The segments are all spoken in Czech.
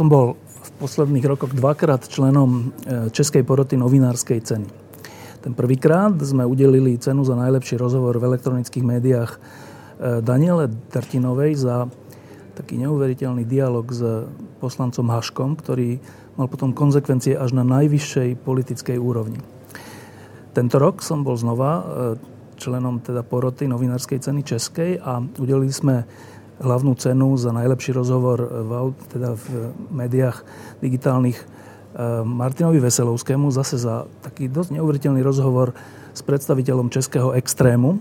Som bol v posledných rokoch dvakrát členom e, Českej poroty novinárskej ceny. Ten prvýkrát sme udelili cenu za najlepší rozhovor v elektronických médiách e, Daniele Drtinovej za taký neuveriteľný dialog s poslancom Haškom, ktorý mal potom konsekvencie až na najvyššej politickej úrovni. Tento rok som bol znova e, členom teda poroty novinárskej ceny Českej a udelili sme hlavnú cenu za najlepší rozhovor v, teda v médiách digitálnych eh, Martinovi Veselovskému zase za taký dosť neuveriteľný rozhovor s predstaviteľom českého extrému.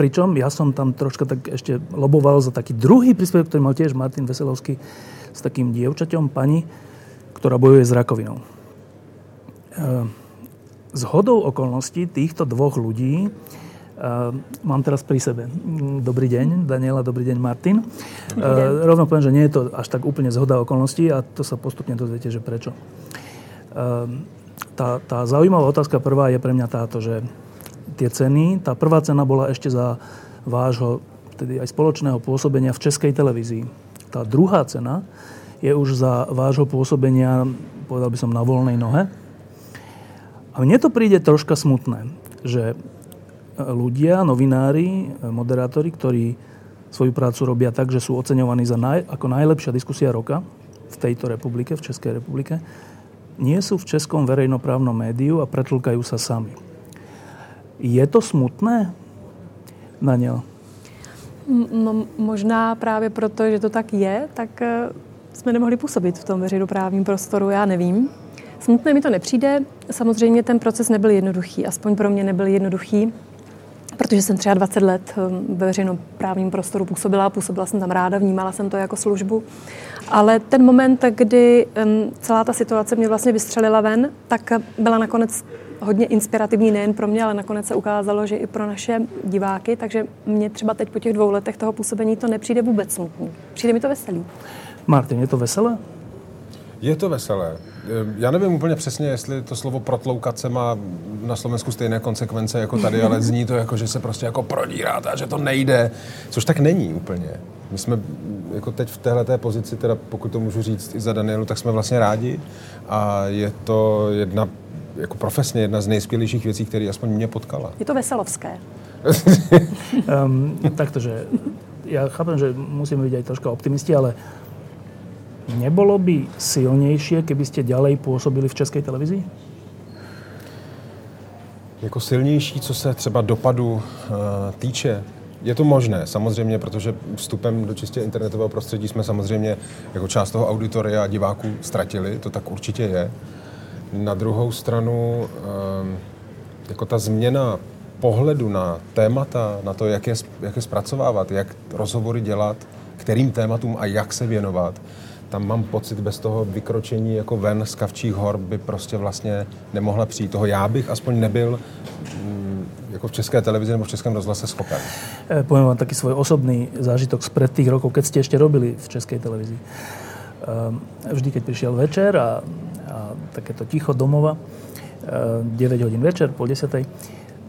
Pričom ja som tam troška tak ešte loboval za taký druhý príspevok, ktorý mal tiež Martin Veselovský s takým dievčaťom, pani, ktorá bojuje s rakovinou. Z eh, hodou okolností týchto dvoch ľudí mám teraz pri sebe. Dobrý deň, Daniela, dobrý deň, Martin. Dobrý deň. Rovno poviem, že nie je to až tak úplne zhoda okolností a to sa postupne dozviete, že prečo. Tá, tá zaujímavá otázka prvá je pre mňa táto, že tie ceny, tá prvá cena bola ešte za vášho tedy aj spoločného pôsobenia v Českej televízii. Tá druhá cena je už za vášho pôsobenia, povedal by som, na voľnej nohe. A mne to príde troška smutné, že ľudia, novinári, moderátori, ktorí svoju prácu robia tak, že sú oceňovaní za naj, ako najlepšia diskusia roka v tejto republike, v Českej republike, nie sú v českom verejnoprávnom médiu a pretlkajú sa sami. Je to smutné, Daniel? No, možná právě proto, že to tak je, tak eh, jsme nemohli působit v tom veřejnoprávním prostoru, já nevím. Smutné mi to nepřijde. Samozřejmě ten proces nebyl jednoduchý, aspoň pro mě nebyl jednoduchý protože jsem třeba 20 let hm, ve veřejnoprávním prostoru působila, působila jsem tam ráda, vnímala jsem to jako službu. Ale ten moment, kdy hm, celá ta situace mě vlastně vystřelila ven, tak byla nakonec hodně inspirativní nejen pro mě, ale nakonec se ukázalo, že i pro naše diváky, takže mně třeba teď po těch dvou letech toho působení to nepřijde vůbec smutný. Přijde mi to veselý. Martin, je to veselé? Je to veselé. Eh, já nevím úplně přesně, jestli to slovo protloukat se má na Slovensku stejné konsekvence jako tady, ale zní to jako, že se prostě jako prodíráte a že to nejde, což tak není úplně. My jsme jako teď v téhle pozici, teda pokud to můžu říct i za Danielu, tak jsme vlastně rádi a je to jedna jako profesně jedna z nejskvělejších věcí, které aspoň mě potkala. Je to veselovské. um, taktože, ja chápem, že musíme byť aj troška optimisti, ale Nebolo by silnější, keby ste ďalej působili v České televizi? Jako silnější, co se třeba dopadu uh, týče, je to možné, samozřejmě, protože vstupem do čistě internetového prostředí jsme samozřejmě jako část toho auditoria a diváků ztratili, to tak určitě je. Na druhou stranu, uh, jako ta změna pohledu na témata, na to, jak je, jak je zpracovávat, jak rozhovory dělat, kterým tématům a jak se věnovat, tam mám pocit, bez toho vykročení jako ven z Kavčích hor by prostě vlastně nemohla přijít. Toho já bych aspoň nebyl mm, jako v České televizi nebo v Českém rozhlase schopen. E, vám taký svoj osobný zážitok z pred tých rokov, keď ste ešte robili v Českej televízii. E, vždy, keď prišiel večer a, a takéto ticho domova, e, 9 hodín večer, pol desetej,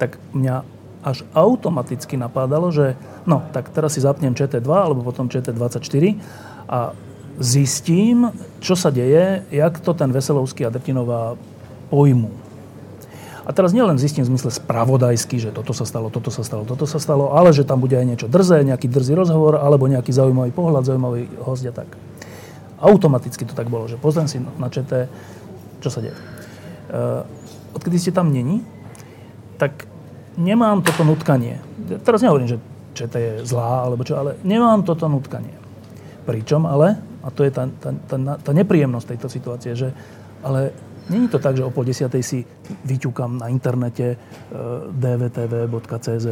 tak mňa až automaticky napádalo, že no, tak teraz si zapnem ČT2 alebo potom ČT24 a zistím, čo sa deje, jak to ten Veselovský a Drtinová pojmu. A teraz nielen zistím v zmysle spravodajský, že toto sa stalo, toto sa stalo, toto sa stalo, ale že tam bude aj niečo drzé, nejaký drzý rozhovor, alebo nejaký zaujímavý pohľad, zaujímavý host a tak. Automaticky to tak bolo, že pozriem si na ČT, čo sa deje. Uh, odkedy ste tam není, tak nemám toto nutkanie. Teraz nehovorím, že ČT je zlá, alebo čo, ale nemám toto nutkanie. Pričom ale a to je tá, tá, tá, tá nepríjemnosť tejto situácie, že ale není to tak, že o pol desiatej si vyťukam na internete uh, dvtv.cz.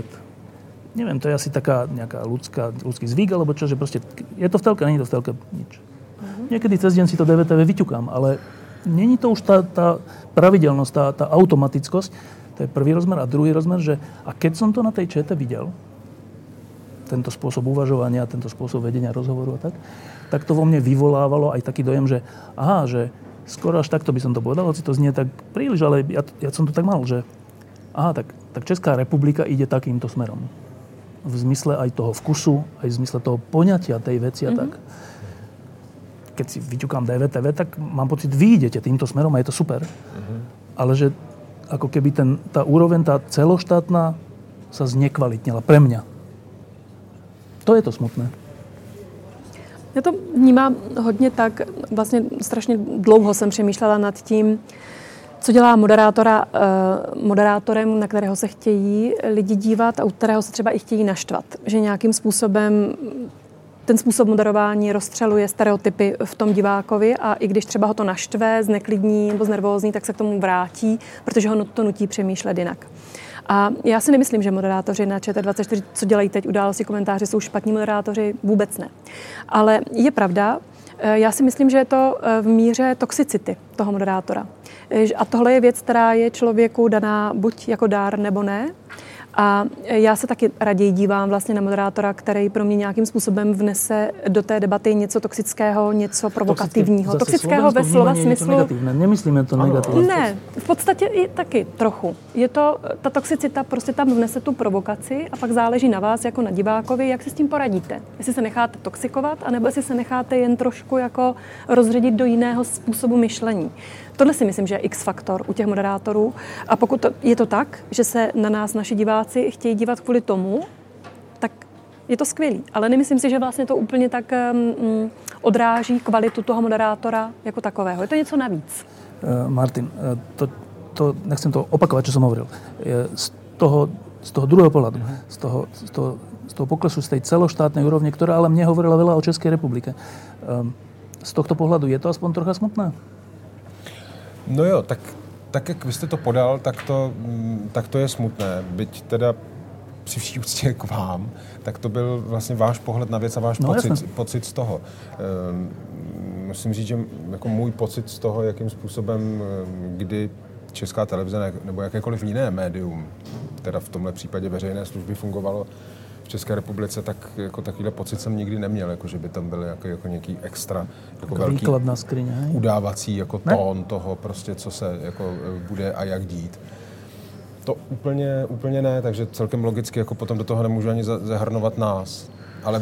Neviem, to je asi taká nejaká ľudská, ľudský zvyk, alebo čo, že proste je to v telke, není to v telke, nič. Mm-hmm. Niekedy cez deň si to DVTV vyťukám, ale není to už tá, tá pravidelnosť, tá, tá automatickosť. To je prvý rozmer. A druhý rozmer, že a keď som to na tej čete videl, tento spôsob uvažovania, tento spôsob vedenia rozhovoru a tak, tak to vo mne vyvolávalo aj taký dojem, že aha, že skoro až takto by som to povedal, hoci to znie tak príliš, ale ja, ja som to tak mal, že aha, tak, tak Česká republika ide takýmto smerom. V zmysle aj toho vkusu, aj v zmysle toho poňatia tej veci a mm-hmm. tak. Keď si vyťukám DVTV, tak mám pocit, vy idete týmto smerom a je to super. Mm-hmm. Ale že ako keby ten, tá úroveň, tá celoštátna sa znekvalitnila pre mňa. To je to smutné. Já to vnímám hodně tak, vlastně strašně dlouho jsem přemýšlela nad tím, co dělá moderátora, uh, moderátorem, na kterého se chtějí lidi dívat a u kterého se třeba i chtějí naštvat. Že nějakým způsobem ten způsob moderování rozstřeluje stereotypy v tom divákovi a i když třeba ho to naštve, zneklidní nebo znervózní, tak se k tomu vrátí, protože ho to nutí přemýšlet jinak. A já si nemyslím, že moderátoři na ČT24, co dělají teď, události, komentáři, jsou špatní moderátoři, vůbec ne. Ale je pravda, eh, já si myslím, že je to eh, v míře toxicity toho moderátora. Eh, a tohle je věc, která je člověku daná buď jako dár nebo ne. A já se taky raději dívám vlastně na moderátora, který pro mě nějakým způsobem vnese do té debaty něco toxického, něco provokativního. Toxického ve slova smyslu. Negativné. Nemyslíme to negativně. Ne, v podstatě i taky trochu. Je to, ta toxicita prostě tam vnese tu provokaci a pak záleží na vás jako na divákovi, jak si s tím poradíte. Jestli se necháte toxikovat, anebo jestli se necháte jen trošku jako rozředit do jiného způsobu myšlení. Tohle si myslím, že je X-faktor u těch moderátorů. A pokud to, je to tak, že se na nás naši diváci chtějí dívat kvůli tomu, tak je to skvělý. Ale nemyslím si, že vlastně to úplně tak um, odráží kvalitu toho moderátora jako takového. Je to něco navíc. Uh, Martin, uh, to, to, nechcem to opakovat, co jsem hovoril. Z toho, z toho druhého pohľadu, z toho, z toho, z toho poklesu, z tej celoštátnej úrovne, ktorá ale mne hovorila veľa o Českej republike. Um, z tohto pohľadu je to aspoň trocha smutné? No jo, tak, tak jak vy jste to podal, tak to, mm, tak to je smutné. Byť teda při vší úctě k vám, tak to byl vlastně váš pohled na věc a váš no, pocit, pocit z toho. Ehm, musím říct, že jako můj pocit z toho, jakým způsobem, ehm, kdy česká televize nebo jakékoliv jiné médium, teda v tomhle případě veřejné služby fungovalo, České republice, tak jako takovýhle pocit jsem nikdy neměl, jako že by tam byl jako, jako nějaký extra jako velký na skrině, udávací jako tón ne? toho prostě, co se jako bude a jak dít. To úplně, úplně ne, takže celkem logicky jako potom do toho nemůžu ani zahrnovat nás. Ale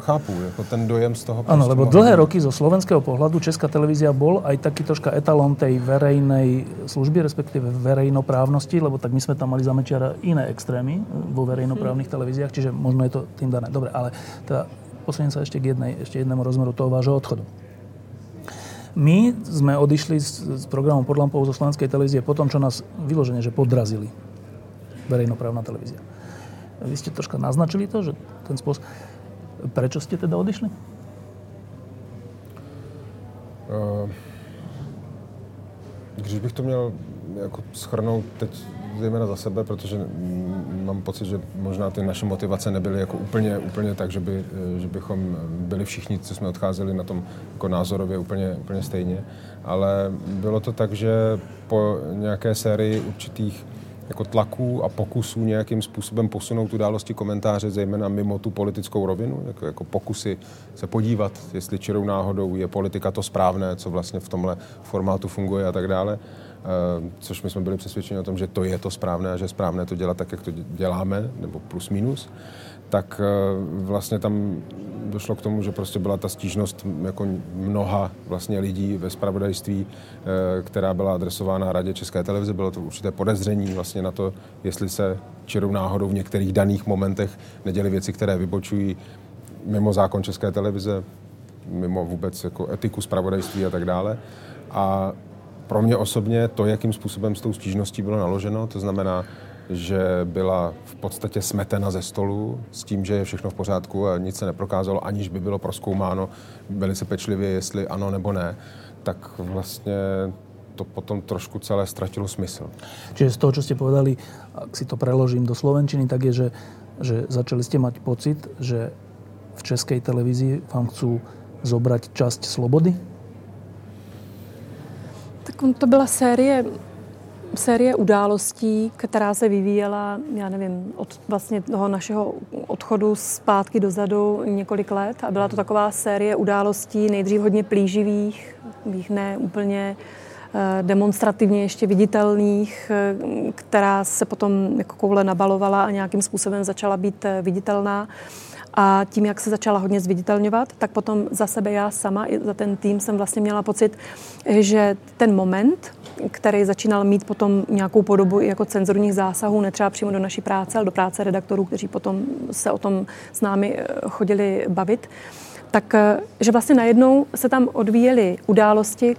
chápu, jako ten dojem z toho... Áno, lebo dlhé roky zo slovenského pohľadu Česká televízia bol aj taký troška etalon tej verejnej služby, respektíve verejnoprávnosti, lebo tak my sme tam mali za Mečiara iné extrémy vo verejnoprávnych hmm. televíziách, čiže možno je to tým dané. Dobre, ale teda posuniem sa ešte k jednej, ešte jednému rozmeru toho vášho odchodu. My sme odišli s, s programom pod lampou zo slovenskej televízie po tom, čo nás vyložene, že podrazili verejnoprávna televízia. Vy ste troška naznačili to, že ten spôsob... Prečo ste teda odišli? Uh, když bych to měl jako schrnout teď zejména za sebe, protože mám pocit, že možná ty naše motivace nebyly jako úplně, úplně tak, že, by, že bychom byli všichni, co jsme odcházeli na tom jako názorově úplně, úplně stejně, ale bylo to tak, že po nějaké sérii určitých jako tlaků a pokusů nějakým způsobem posunout události komentáře, zejména mimo tu politickou rovinu, jako, jako pokusy se podívat, jestli čirou náhodou je politika to správné, co vlastně v tomhle formátu funguje a tak dále. E, což my jsme byli přesvědčeni o tom, že to je to správné a že je správné to dělat tak, jak to děláme, nebo plus minus tak e, vlastně tam došlo k tomu, že prostě byla ta stížnost jako mnoha vlastně lidí ve spravodajství, eh, která byla adresována Radě České televize. Bylo to určité podezření vlastně na to, jestli se čirou náhodou v některých daných momentech neděly věci, které vybočují mimo zákon České televize, mimo vůbec jako etiku spravodajství a tak dále. A pro mě osobně to, jakým způsobem s tou stížností bylo naloženo, to znamená, že byla v podstatě smetena ze stolu s tím, že je všechno v pořádku a nic se neprokázalo, aniž by bylo proskoumáno velice pečlivě, jestli ano nebo ne, tak vlastně to potom trošku celé ztratilo smysl. Čiže z toho, čo ste povedali, ak si to preložím do slovenčiny, tak je, že, že začali ste mať pocit, že v českej televízii vám chcú zobrať časť slobody? Tak to byla série série událostí, která se vyvíjela, já nevím, od vlastně toho našeho odchodu zpátky dozadu několik let a byla to taková série událostí nejdřív hodně plíživých, bych ne úplně eh, demonstrativně ještě viditelných, eh, která se potom jako koule nabalovala a nějakým způsobem začala být eh, viditelná. A tím, jak se začala hodně zviditelňovat, tak potom za sebe já sama i za ten tým jsem vlastně měla pocit, že ten moment, který začínal mít potom nějakou podobu jako cenzurních zásahů, ne třeba přímo do naší práce, ale do práce redaktorů, kteří potom se o tom s námi eh, chodili bavit, tak eh, že vlastně najednou se tam odvíjely události,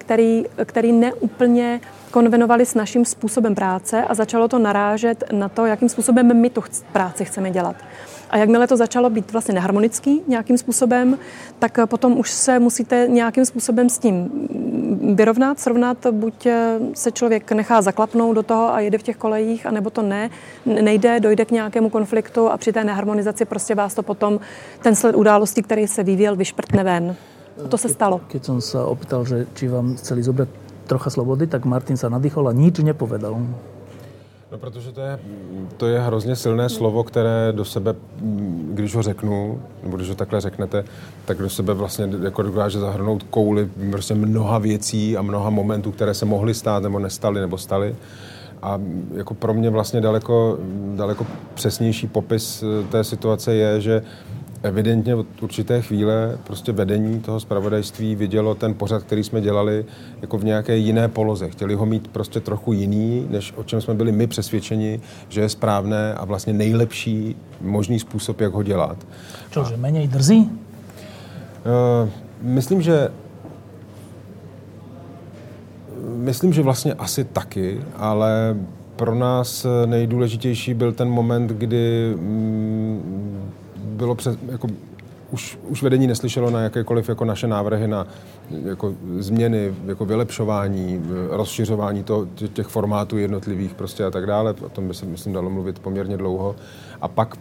které neúplně konvenovaly s naším způsobem práce a začalo to narážet na to, jakým způsobem my tu práci chceme dělat. A jakmile to začalo být vlastně neharmonický nějakým způsobem, tak potom už se musíte nějakým způsobem s tím vyrovnat, srovnat, buď se člověk nechá zaklapnout do toho a jede v těch kolejích, anebo to ne, nejde, dojde k nějakému konfliktu a při té neharmonizaci prostě vás to potom, ten sled událostí, který se vyvíjel, vyšprtne ven. A to se stalo. Keď som sa opýtal, že či vám chceli zobrať trocha slobody, tak Martin sa nadýchol a nič nepovedal. No, protože to je, to je hrozně silné slovo, které do sebe, když ho řeknu, nebo když ho takhle řeknete, tak do sebe vlastně jako dokáže zahrnout kouli prostě mnoha věcí a mnoha momentů, které se mohly stát nebo nestaly nebo staly. A jako pro mě vlastně daleko, daleko přesnější popis té situace je, že evidentně od určité chvíle prostě vedení toho zpravodajství vidělo ten pořad, který jsme dělali, jako v nějaké jiné poloze. Chtěli ho mít prostě trochu jiný, než o čem jsme byli my přesvědčeni, že je správné a vlastně nejlepší možný způsob, jak ho dělat. Čože, méně drzí? Uh, myslím, že Myslím, že vlastně asi taky, ale pro nás nejdůležitější byl ten moment, kdy mm, bylo přes, jako, už, už vedení neslyšelo na jakékoliv jako naše návrhy na jako změny, jako vylepšování, rozšiřování to, těch formátů jednotlivých prostě a tak dále. O tom by se, myslím, dalo mluvit poměrně dlouho. A pak,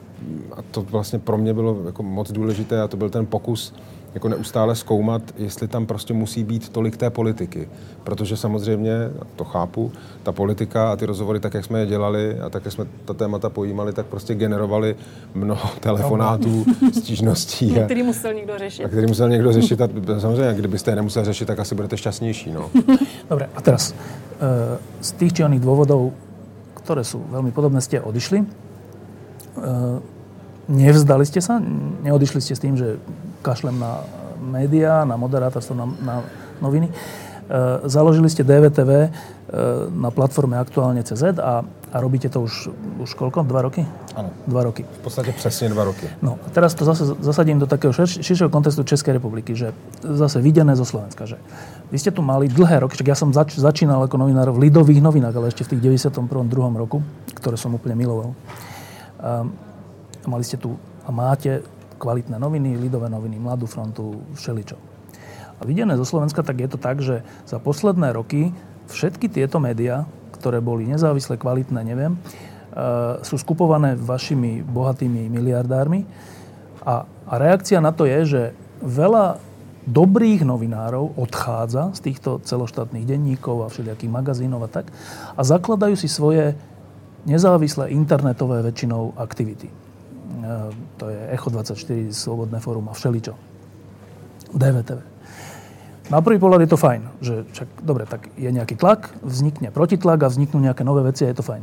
a to vlastně pro mě bylo jako moc důležité, a to byl ten pokus jako neustále zkoumat, jestli tam prostě musí být tolik té politiky. Protože samozřejmě, to chápu, ta politika a ty rozhovory, tak jak jsme je dělali a tak jak jsme ta témata pojímali, tak prostě generovali mnoho telefonátů, stížností. A, který musel někdo řešit. A který musel někdo řešit. A samozřejmě, kdybyste je nemusel řešit, tak asi budete šťastnější. No. Dobre, a teraz eh, z tých či oných dôvodov, ktoré sú veľmi podobné, ste odišli. Nevzdali ste sa? Neodišli ste s tým, že kašlem na médiá, na moderátorstvo, na, na noviny. E, založili ste DVTV e, na platforme Aktuálne CZ a, a robíte to už, už koľko? Dva roky? Áno. Dva roky. V podstate presne dva roky. No a teraz to zase zasadím do takého širš, širšieho kontextu Českej republiky, že zase videné zo Slovenska, že vy ste tu mali dlhé roky, však ja som zač, začínal ako novinár v Lidových novinách, ale ešte v tých 91. 2. roku, ktoré som úplne miloval. Um, mali ste tu a máte kvalitné noviny, lidové noviny, Mladú frontu, všeličo. A videné zo Slovenska, tak je to tak, že za posledné roky všetky tieto médiá, ktoré boli nezávislé, kvalitné, neviem, e, sú skupované vašimi bohatými miliardármi. A, a reakcia na to je, že veľa dobrých novinárov odchádza z týchto celoštátnych denníkov a všelijakých magazínov a tak a zakladajú si svoje nezávislé internetové väčšinou aktivity. Eh, to je Echo 24, Slobodné fórum a všeličo. DVTV. Na prvý pohľad je to fajn, že však, dobre, tak je nejaký tlak, vznikne protitlak a vzniknú nejaké nové veci a je to fajn.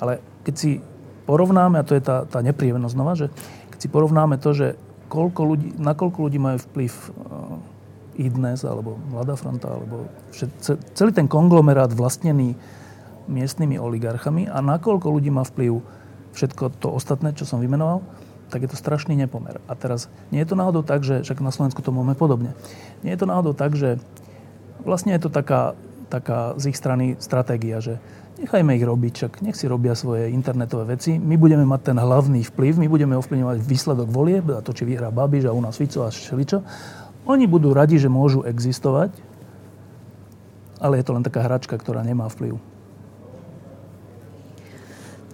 Ale keď si porovnáme, a to je tá, tá nepríjemnosť znova, že keď si porovnáme to, že koľko ľudí, na koľko ľudí majú vplyv uh, iDnes alebo Mladá fronta, alebo všet, celý ten konglomerát vlastnený miestnymi oligarchami a nakoľko ľudí má vplyv všetko to ostatné, čo som vymenoval, tak je to strašný nepomer. A teraz nie je to náhodou tak, že však na Slovensku to máme podobne. Nie je to náhodou tak, že vlastne je to taká, taká z ich strany stratégia, že nechajme ich robiť, však nech si robia svoje internetové veci. My budeme mať ten hlavný vplyv, my budeme ovplyvňovať výsledok volieb, a to, či vyhrá Babiš a u nás Fico a šeličo. Oni budú radi, že môžu existovať, ale je to len taká hračka, ktorá nemá vplyv.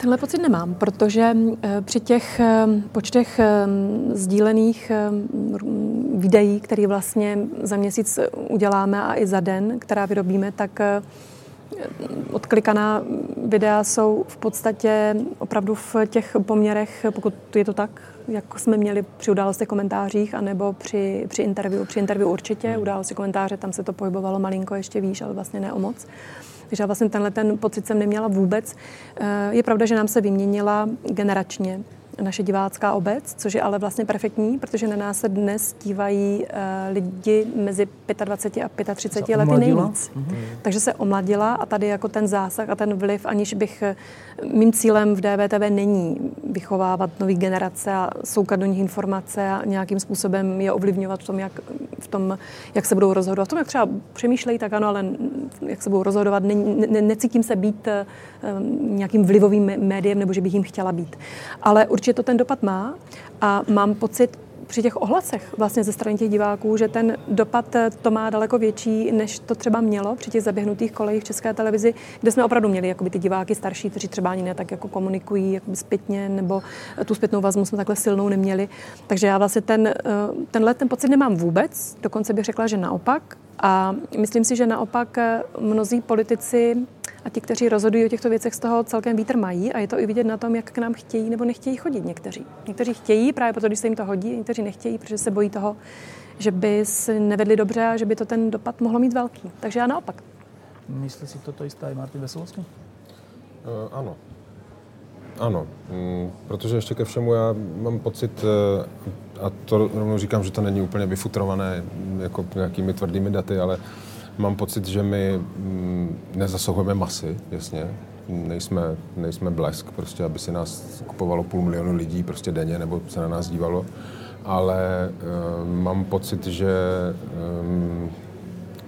Tenhle pocit nemám, protože eh, při těch eh, počtech eh, sdílených videí, které vlastně za měsíc uděláme a i za den, která vyrobíme, tak odklikaná videa jsou v podstatě opravdu v těch poměrech, pokud je to tak, jak jsme měli při událostech komentářích, anebo při, při interview. Při interview určitě, hmm. události komentáře, tam se to pohybovalo malinko ještě výš, ale vlastně ne o moc. Takže já vlastně tenhle ten pocit jsem neměla vůbec. Je pravda, že nám se vyměnila generačně naše divácká obec, což je ale vlastně perfektní, protože na nás se dnes dívají uh, lidi mezi 25 a 35 lety nejvíc. Mm-hmm. Takže se omladila a tady jako ten zásah a ten vliv, aniž bych, eh, mým cílem v DVTV není vychovávat nový generace a soukat do nich informace a nějakým způsobem je ovlivňovat v tom, jak, v tom, jak se budou rozhodovat. V tom, jak třeba přemýšlejí, tak ano, ale jak se budou rozhodovat, ne, ne, necítím se být uh, nějakým vlivovým médiem, nebo že bych jim chtěla být. Ale určitě to ten dopad má a mám pocit při těch ohlasech vlastně ze strany těch diváků, že ten dopad eh, to má daleko větší, než to třeba mělo při těch zaběhnutých kolejích v České televizi, kde jsme opravdu měli jakoby ty diváky starší, kteří třeba ani ne tak jako komunikují jakoby zpětně, nebo tu zpětnou vazbu jsme takhle silnou neměli. Takže já vlastně ten, eh, tenhle ten pocit nemám vůbec, dokonce bych řekla, že naopak. A myslím si, že naopak eh, mnozí politici a ti, kteří rozhodují o těchto věcech, z toho celkem vítr mají a je to i vidět na tom, jak k nám chtějí nebo nechtějí chodit někteří. Někteří chtějí právě proto, když se jim to hodí, někteří nechtějí, protože se bojí toho, že by si nevedli dobře a že by to ten dopad mohlo mít velký. Takže já naopak. Myslí si toto jistá i Martin Veselovský? Uh, ano. Ano, mm, protože ještě ke všemu já mám pocit, eh, a to rovnou říkám, že to není úplně vyfutrované jako nějakými tvrdými daty, ale Mám pocit, že my mm, nezasahujeme masy, jasně. Nejsme, nejsme blesk, prostě, aby si nás kupovalo půl milionu lidí prostě denně, nebo se na nás dívalo. Ale uh, mám pocit, že um,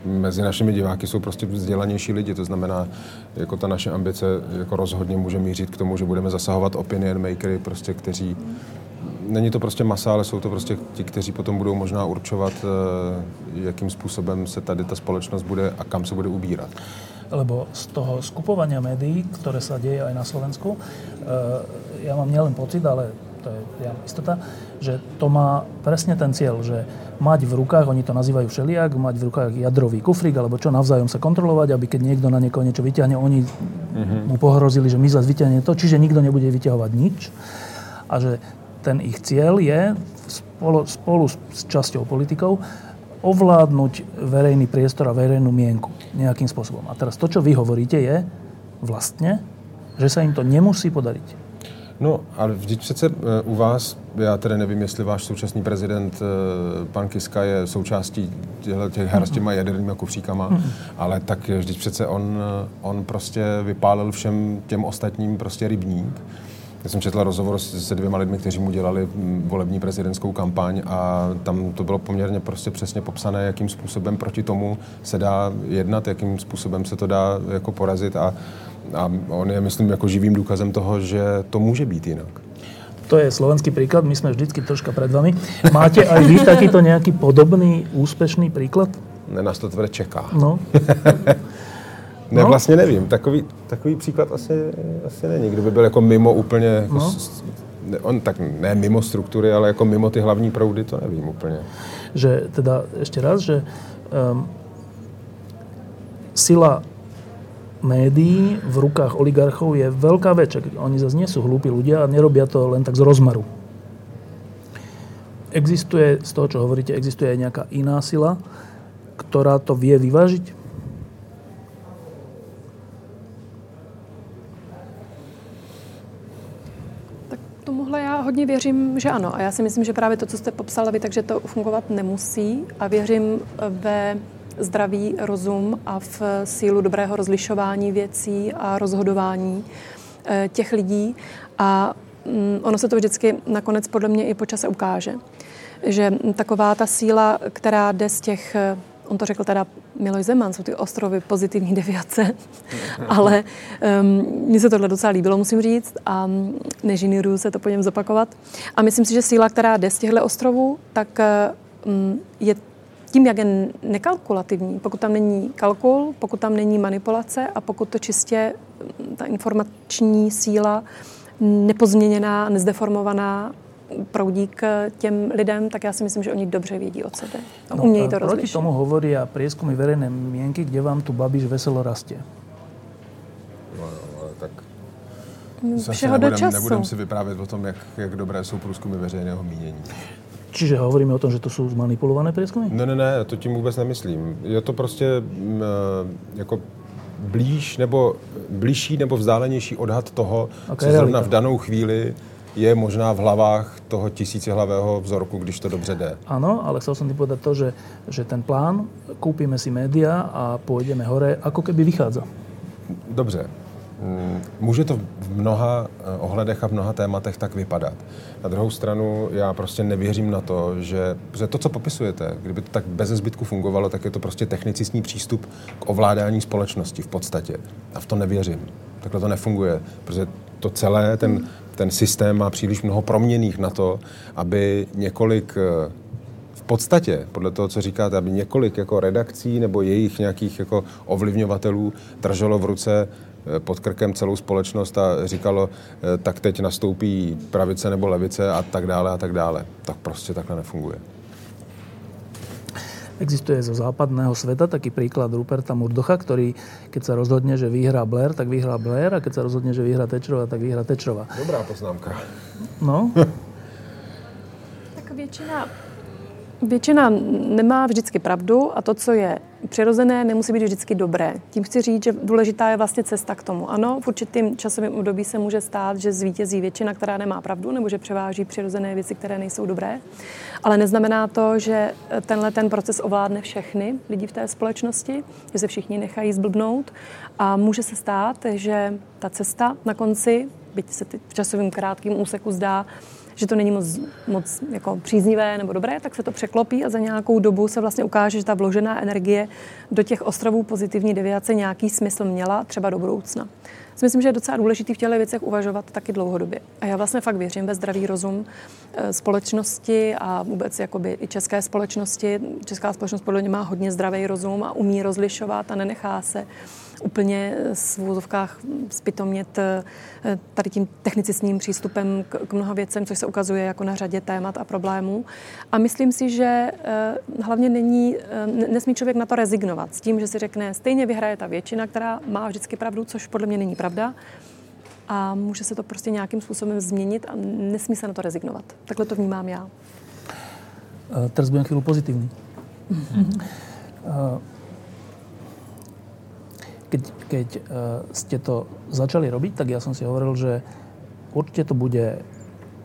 mezi našimi diváky jsou prostě vzdělanější lidi, to znamená, jako ta naše ambice jako rozhodně může mířit k tomu, že budeme zasahovat opinion makery, prostě, kteří není to prostě masa, ale jsou to prostě ti, kteří potom budou možná určovat, eh, jakým způsobem se tady ta společnost bude a kam se bude ubírat. Lebo z toho skupovania médií, ktoré sa deje aj na Slovensku, eh, ja mám nielen pocit, ale to je ja istota, že to má presne ten cieľ, že mať v rukách, oni to nazývajú všelijak, mať v rukách jadrový kufrík, alebo čo, navzájom sa kontrolovať, aby keď niekto na niekoho niečo vyťahne, oni mm-hmm. mu pohrozili, že my zase vyťahne to, čiže nikto nebude vyťahovať nič. A že ten ich cieľ je spolu, spolu s časťou politikov ovládnuť verejný priestor a verejnú mienku nejakým spôsobom. A teraz to, čo vy hovoríte, je vlastne, že sa im to nemusí podariť. No, ale vždyť přece eh, u vás, já tedy nevím, jestli váš současný prezident, eh, pan Kiska, je součástí těch her s těma jadernými kufříkama, mm. ale tak vždyť přece on, eh, on prostě vypálil všem těm ostatním prostě rybník já jsem četl rozhovor se dvěma lidmi, kteří mu dělali mm, volební prezidentskou kampaň a tam to bylo poměrně prostě přesně popsané, jakým způsobem proti tomu se dá jednat, jakým způsobem se to dá jako porazit a, a on je, myslím, jako živým důkazem toho, že to může být jinak. To je slovenský príklad, my sme vždycky troška pred vami. Máte aj vy takýto nejaký podobný, úspešný príklad? Ne, nás to tvrde čeká. No. Ne, no. vlastně nevím. Takový, takový příklad asi, asi není. Kdyby byl jako mimo úplně, jako no. on tak ne mimo struktury, ale jako mimo ty hlavní proudy, to nevím úplně. Že teda ještě raz, že um, sila médií v rukách oligarchov je veľká vec. Oni zase nie sú hlúpi ľudia a nerobia to len tak z rozmaru. Existuje, z toho, čo hovoríte, existuje aj nejaká iná sila, ktorá to vie vyvážiť? Hodně věřím, že ano. A já si myslím, že právě to, co jste popsala vy, takže to fungovat nemusí. A věřím ve zdravý rozum a v sílu dobrého rozlišování věcí a rozhodování eh, těch lidí. A mm, ono se to vždycky nakonec podle mě i po čase ukáže. Že taková ta síla, která jde z těch eh, on to řekl teda Miloš Zeman, jsou ty ostrovy pozitivní deviace, ale um, mně se tohle docela líbilo, musím říct, a nežiníruju se to po něm zopakovat. A myslím si, že síla, která jde z těchto ostrovů, tak um, je tím, jak je nekalkulativní, pokud tam není kalkul, pokud tam není manipulace a pokud to čistě ta informační síla nepozměněná, nezdeformovaná proudí k těm lidem, tak já si myslím, že oni dobře vědí od sebe. No, umějí to rozlišit. Proti tomu hovorí a prieskumy verejné mienky, kde vám tu babiš veselo rastie. No, ale tak Všeho nebudem, do času. Nebudem si vyprávět o tom, jak, jak dobré jsou průzkumy veřejného mínění. Čiže hovoríme o tom, že to jsou zmanipulované prieskumy? Ne, ne, ne, to tím vůbec nemyslím. Je to prostě m, jako blíž nebo blížší nebo vzdálenější odhad toho, okay, co zrovna v danou chvíli je možná v hlavách toho tisícihlavého vzorku, když to dobře jde. Ano, ale chcel som ti povedať to, že, že ten plán, kúpime si média a pôjdeme hore, ako keby vychádza. Dobře, Mm, může to v mnoha eh, ohledech a v mnoha tématech tak vypadat. Na druhou stranu já prostě nevěřím na to, že, že to, co popisujete, kdyby to tak bez zbytku fungovalo, tak je to prostě technicistní přístup k ovládání společnosti v podstatě. A v to nevěřím. Takhle to nefunguje, protože to celé, ten, ten systém má příliš mnoho proměných na to, aby několik eh, v podstatě, podle toho, co říkáte, aby několik jako redakcí nebo jejich nějakých jako ovlivňovatelů drželo v ruce Eh, pod krkem celou společnost a říkalo, eh, tak teď nastoupí pravice nebo levice a tak dále a tak dále. Tak prostě takhle nefunguje. Existuje zo západného sveta taký príklad Ruperta Murdocha, ktorý keď sa rozhodne, že vyhrá Blair, tak vyhrá Blair a keď sa rozhodne, že vyhrá Tečrova, tak vyhrá Tečrova. Dobrá poznámka. No. tak většina Většina nemá vždycky pravdu a to, co je přirozené, nemusí být vždycky dobré. Tím chci říct, že důležitá je vlastně cesta k tomu. Ano, v určitým časovém období se může stát, že zvítězí většina, která nemá pravdu, nebo že převáží přirozené věci, které nejsou dobré. Ale neznamená to, že tenhle ten proces ovládne všechny lidi v té společnosti, že se všichni nechají zblbnout. A může se stát, že ta cesta na konci, byť se v časovým krátkým úseku zdá, že to není moc, moc jako příznivé nebo dobré, tak se to překlopí a za nějakou dobu se vlastně ukáže, že ta vložená energie do těch ostrovů pozitivní deviace nějaký smysl měla, třeba do budoucna. Myslím, že je docela důležité v těchto věcech uvažovat taky dlouhodobě. A já vlastně fakt věřím ve zdravý rozum eh, společnosti a vůbec jakoby i české společnosti. Česká společnost podle mě má hodně zdravý rozum a umí rozlišovat a nenechá se úplně v vůzovkách zpitomět eh, tady tím technicistním přístupem k, k mnoha věcem, což se ukazuje jako na řadě témat a problémů. A myslím si, že eh, hlavně není, eh, nesmí člověk na to rezignovat s tím, že si řekne, stejně vyhraje ta většina, která má vždycky pravdu, což podle mě není pravda. A může se to prostě nějakým způsobem změnit a nesmí se na to rezignovat. Takhle to vnímám já. Teraz budem chvíľu pozitívny. Mm-hmm keď, keď uh, ste to začali robiť, tak ja som si hovoril, že určite to bude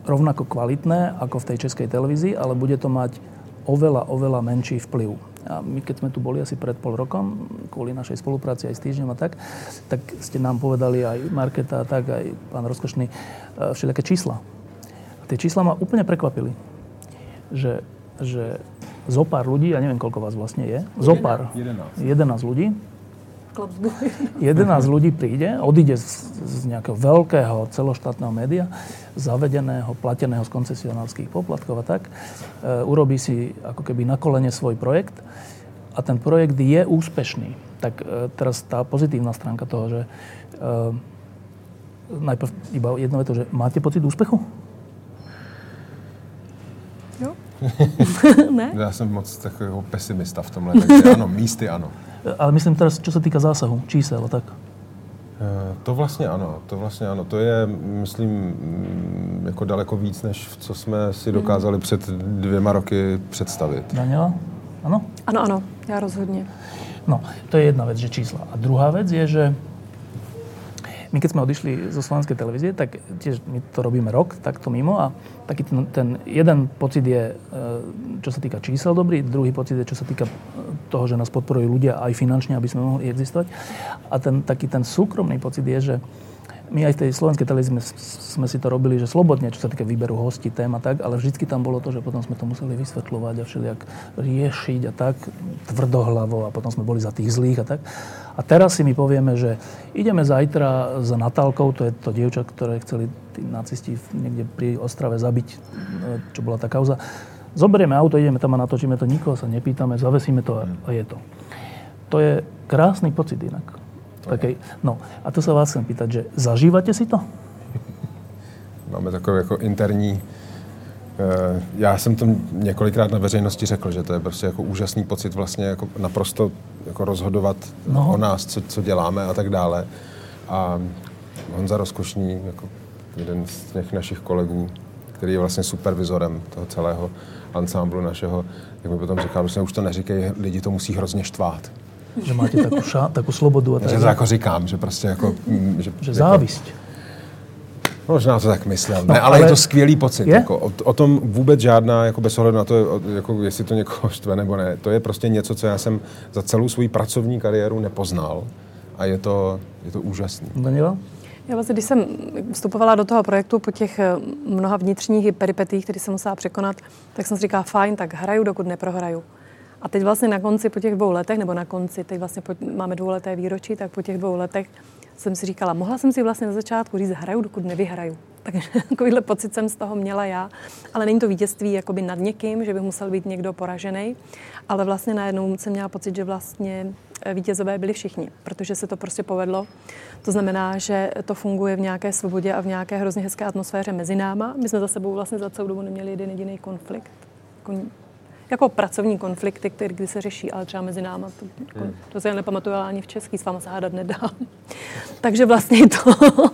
rovnako kvalitné ako v tej českej televízii, ale bude to mať oveľa, oveľa menší vplyv. A my, keď sme tu boli asi pred pol rokom, kvôli našej spolupráci aj s týždňom a tak, tak ste nám povedali aj Marketa a tak, aj pán Rozkošný, uh, všelijaké čísla. A tie čísla ma úplne prekvapili. Že, že zopár ľudí, ja neviem, koľko vás vlastne je, zopár, 11, 11 ľudí, 11 ľudí príde, odíde z, z nejakého veľkého celoštátneho média, zavedeného, plateného z koncesionárských poplatkov a tak, e, urobí si ako keby na kolene svoj projekt a ten projekt je úspešný. Tak e, teraz tá pozitívna stránka toho, že e, najprv iba jedno je to, že máte pocit úspechu? Jo. ne? Já jsem moc takový pesimista v tomhle, takže ano, místy ano. Ale myslím teraz, čo sa týka zásahu, čísel a tak. Eh, to vlastně ano, to vlastně ano. To je, myslím, mm, jako daleko víc, než co jsme si hmm. dokázali před dvěma roky představit. Daniela? Ano? Ano, ano, já rozhodně. No, to je jedna vec, že čísla. A druhá vec je, že my keď sme odišli zo slovenskej televízie, tak tiež my to robíme rok, takto mimo a taký ten, ten jeden pocit je, e, čo sa týka čísel dobrý, druhý pocit je, čo sa týka e, toho, že nás podporujú ľudia aj finančne, aby sme mohli existovať. A ten taký ten súkromný pocit je, že my aj v tej slovenskej televízii sme, sme si to robili, že slobodne, čo sa týka výberu hostí, tém a tak, ale vždycky tam bolo to, že potom sme to museli vysvetľovať a všelijak riešiť a tak, tvrdohlavo a potom sme boli za tých zlých a tak. A teraz si my povieme, že ideme zajtra za Natálkou, to je to dievča, ktoré chceli tí nacisti niekde pri Ostrave zabiť, čo bola tá kauza. Zoberieme auto, ideme tam a natočíme to, nikoho sa nepýtame, zavesíme to a je to. To je krásny pocit inak Takej, no a to se vás chcem pýtať, že zažíváte si to? Máme takový jako interní eh, já jsem to několikrát na veřejnosti řekl, že to je prostě jako úžasný pocit vlastně jako naprosto jako rozhodovat no. o nás, co, co děláme a tak dále. A Honza Rozkošní, jako jeden z těch našich kolegů, který je vlastně supervizorem toho celého ansámblu našeho, jak mi potom říkal, že už to neříkej, lidi to musí hrozně štvát. Že máte takovou, ša, takovou slobodu. A tak. Že to jako říkám, že prostě jako... Mm, že, že závisť. Jako, možná to tak myslel. No, ne, ale, ale je to skvělý pocit. Je? Jako, o, o, tom vůbec žádná, jako bez ohledu na to, jako, jestli to někoho štve nebo ne. To je prostě něco, co já jsem za celou svou pracovní kariéru nepoznal. A je to, je to úžasné. Daniela? Já vlastně, když jsem vstupovala do toho projektu po těch eh, mnoha vnitřních peripetích, které jsem musela překonat, tak jsem si říkala, fajn, tak hraju, dokud neprohraju. A teď vlastně na konci po těch dvou letech, nebo na konci, teď vlastně po, máme dvouleté výročí, tak po těch dvou letech jsem si říkala, mohla jsem si vlastně na začátku říct, hraju, dokud nevyhraju. Takže takovýhle pocit jsem z toho měla já. Ale není to vítězství jakoby nad někým, že by musel být někdo poražený. Ale vlastně najednou jsem měla pocit, že vlastně eh, vítězové byli všichni, protože se to prostě povedlo. To znamená, že to funguje v nějaké svobodě a v nějaké hrozně hezké atmosféře mezi náma. My jsme za sebou vlastně za celou dobu neměli jeden jediný konflikt. Jako pracovní konflikty, které kdy se řeší, ale třeba mezi náma, to, jako, hmm. to se nepamatuju ani v český, s váma se hádat nedá. takže vlastně to,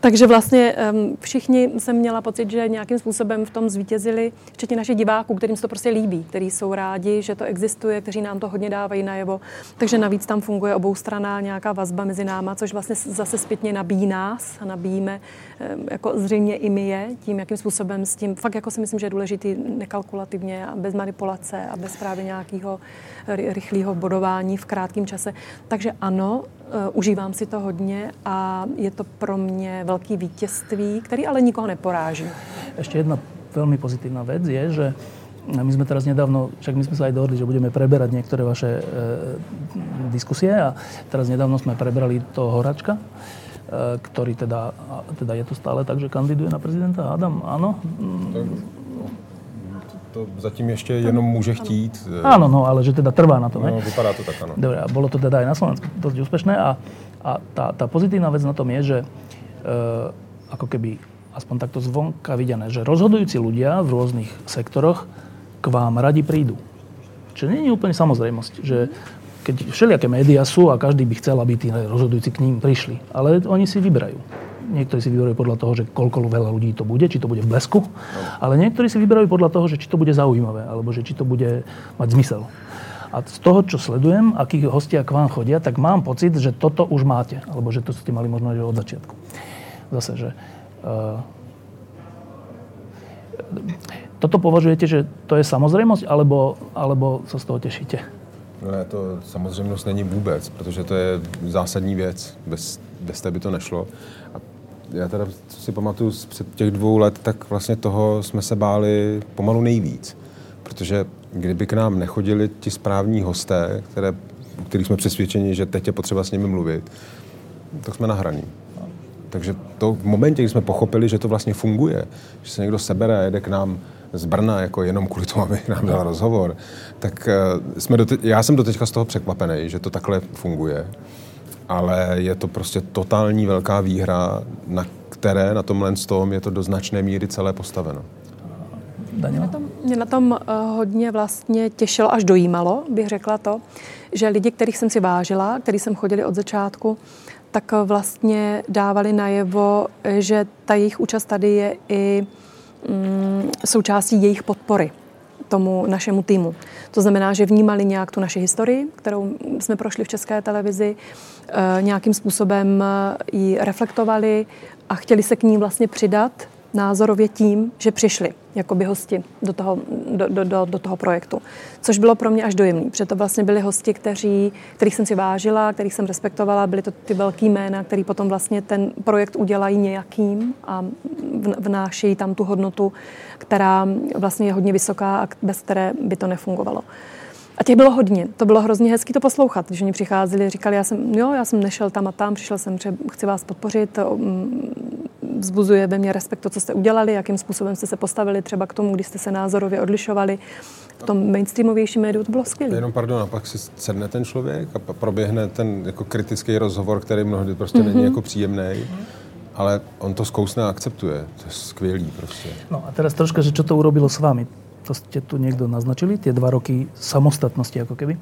takže vlastně um, všichni jsem měla pocit, že nějakým způsobem v tom zvítězili, včetně našich diváků, kterým se to prostě líbí, kteří jsou rádi, že to existuje, kteří nám to hodně dávají najevo. Takže navíc tam funguje obou strana nějaká vazba mezi náma, což vlastně zase zpětně nabíjí nás a nabíjíme um, jako zřejmě i my je, tím, jakým způsobem s tím, fakt jako si myslím, že je důležitý nekalkulativně a bez manipulace manipulace a bez právě nějakého rychlého bodování v krátkém čase. Takže ano, uh, užívám si to hodně a je to pro mě velký vítězství, který ale nikoho neporáží. Ještě jedna velmi pozitivní věc je, že my jsme teraz nedávno, však my jsme se aj dohodli, že budeme preberať některé vaše e, diskusie a teraz nedávno jsme prebrali toho Horačka, e, ktorý teda, teda je to stále tak, že kandiduje na prezidenta Adam, áno? To zatím ještě jenom může chtít. Ano, no, ale že teda trvá na to, ne? No, vypadá to tak, ano. Dobre, a bolo to teda aj na Slovensku dosť úspešné a, a tá, tá pozitívna vec na tom je, že e, ako keby aspoň takto zvonka videné, že rozhodujúci ľudia v rôznych sektoroch k vám radi prídu. Čo nie je úplne samozrejmosť, že keď všelijaké médiá sú a každý by chcel, aby tí rozhodujúci k ním prišli, ale oni si vyberajú niektorí si vyberajú podľa toho, že koľko veľa ľudí to bude, či to bude v blesku, ale niektorí si vyberajú podľa toho, že či to bude zaujímavé, alebo že či to bude mať zmysel. A z toho, čo sledujem, akí hostia k vám chodia, tak mám pocit, že toto už máte, alebo že to ste mali možno od začiatku. Zase, že uh, toto považujete, že to je samozřejmost, alebo, alebo sa z toho těšíte? No ne, to samozřejmost není vůbec, protože to je zásadní věc. Bez, bez té by to nešlo. A já teda si pamatuju z před těch dvou let, tak vlastně toho jsme se báli pomalu nejvíc. Protože kdyby k nám nechodili ti správní hosté, které, kterých jsme přesvědčeni, že teď je potřeba s nimi mluvit, tak jsme nahraní. Takže to v momentě, kdy jsme pochopili, že to vlastně funguje, že se někdo sebere a jede k nám z Brna jako jenom kvůli tomu, aby nám dal rozhovor, tak eh, jsme dote- já jsem doteďka z toho překvapený, že to takhle funguje ale je to prostě totální velká výhra, na které na tomhle tom je to do značné míry celé postaveno. Mě na, tom, mě na tom uh, hodně vlastně těšilo, až dojímalo, bych řekla to, že lidi, kterých jsem si vážila, který jsem chodili od začátku, tak vlastně dávali najevo, že ta jejich účast tady je i mm, součástí jejich podpory tomu našemu týmu. To znamená, že vnímali nějak tu naši historii, kterou jsme prošli v české televizi, eh, nějakým způsobem eh, ji reflektovali a chtěli se k ní vlastně přidat názorově tím, že přišli jako by hosti do toho, do, do, do, do toho projektu. Což bylo pro mě až dojemný, protože to vlastně byli hosti, kteří, kterých jsem si vážila, kterých jsem respektovala, byly to ty velký jména, který potom vlastně ten projekt udělají nějakým a vnášejí tam tu hodnotu, která vlastně je hodně vysoká a bez které by to nefungovalo. A těch bylo hodně. To bylo hrozně hezké to poslouchat, když oni přicházeli, říkali, já jsem, jo, já jsem nešel tam a tam, přišel jsem, že chci vás podpořit, vzbuzuje ve mně respekt to, co jste udělali, jakým způsobem jste se postavili třeba k tomu, když jste se názorově odlišovali. V tom mainstreamovějším médiu to bylo skvělé. Jenom pardon, a pak si sedne ten člověk a proběhne ten jako kritický rozhovor, který mnohdy prostě mm-hmm. není mhm. jako příjemný. Ale on to zkousne a akceptuje. To je skvělý prostě. No a teraz troška, že čo to urobilo s vámi? To ste tu niekto naznačili, tie dva roky samostatnosti ako keby.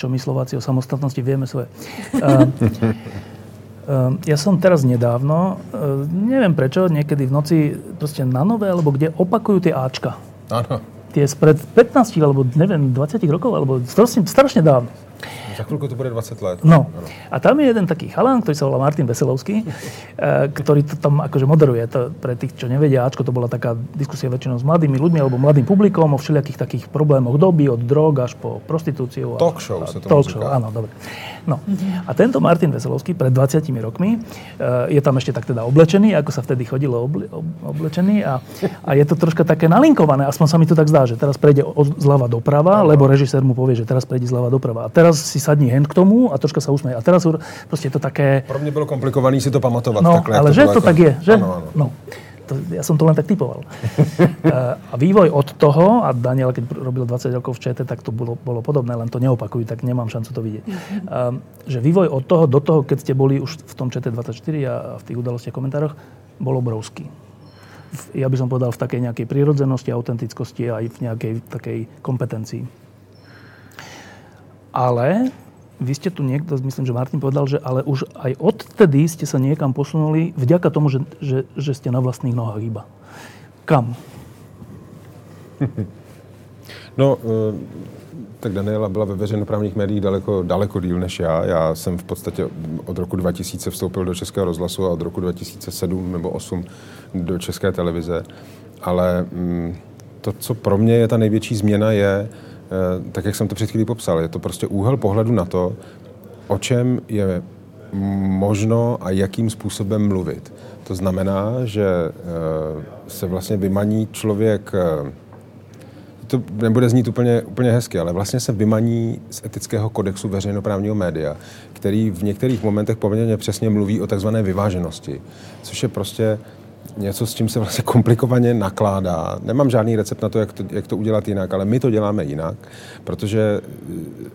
Čo my Slováci o samostatnosti vieme svoje. Uh, ja som teraz nedávno, ehm, neviem prečo, niekedy v noci proste na nové, alebo kde opakujú tie Ačka. Áno. Tie spred 15 alebo neviem, 20 rokov, alebo strašne, strašne dávno. Za chvíľku to bude 20 let. No. A tam je jeden taký chalán, ktorý sa volá Martin Veselovský, eh, ktorý to tam akože moderuje. To pre tých, čo nevedia, Ačko, to bola taká diskusia väčšinou s mladými ľuďmi alebo mladým publikom o všelijakých takých problémoch doby, od drog až po prostitúciu. Talk show sa to Talk show, áno, dobre. No. A tento Martin Veselovský pred 20 rokmi eh, je tam ešte tak teda oblečený, ako sa vtedy chodilo oble, oblečený a, a je to troška také nalinkované, aspoň sa mi to tak zdá, že teraz prejde od zľava doprava, lebo režisér mu povie, že teraz prejde zľava doprava. A teraz si sadni hen k tomu a troška sa usmeje. A teraz prostě je to také... Pro mě bylo komplikované si to pamatovat. No, takhle, ale to že to jako... tak je, že? Ano, ano. No. To, ja som to len tak typoval. a vývoj od toho, a Daniel, keď robil 20 rokov v ČT, tak to bolo, bolo podobné, len to neopakujú, tak nemám šancu to vidieť. Uh, že vývoj od toho do toho, keď ste boli už v tom ČT24 a v tých udalostiach komentároch, bol obrovský. Ja by som povedal v takej nejakej prírodzenosti, autentickosti a aj v nejakej takej kompetencii. Ale vy ste tu niekto, myslím, že Martin povedal, že ale už aj odtedy ste sa niekam posunuli vďaka tomu, že, že, že ste na vlastných nohách iba. Kam? No, eh, tak Daniela byla ve veřejnoprávních médiích daleko, daleko díl než já. Já jsem v podstatě od roku 2000 vstoupil do Českého rozhlasu a od roku 2007 nebo 2008 do České televize. Ale mm, to, co pro mě je ta největší změna, je, tak jak jsem to před chvílí popsal, je to prostě úhel pohledu na to, o čem je možno a jakým způsobem mluvit. To znamená, že eh, se vlastně vymaní člověk, eh, to nebude znít úplně, úplně hezky, ale vlastně se vymaní z etického kodexu veřejnoprávního média, který v některých momentech poměrně přesně mluví o takzvané vyváženosti, což je prostě něco, s čím se vlastně komplikovaně nakládá. Nemám žádný recept na to jak, to, jak to udělat jinak, ale my to děláme jinak, protože eh,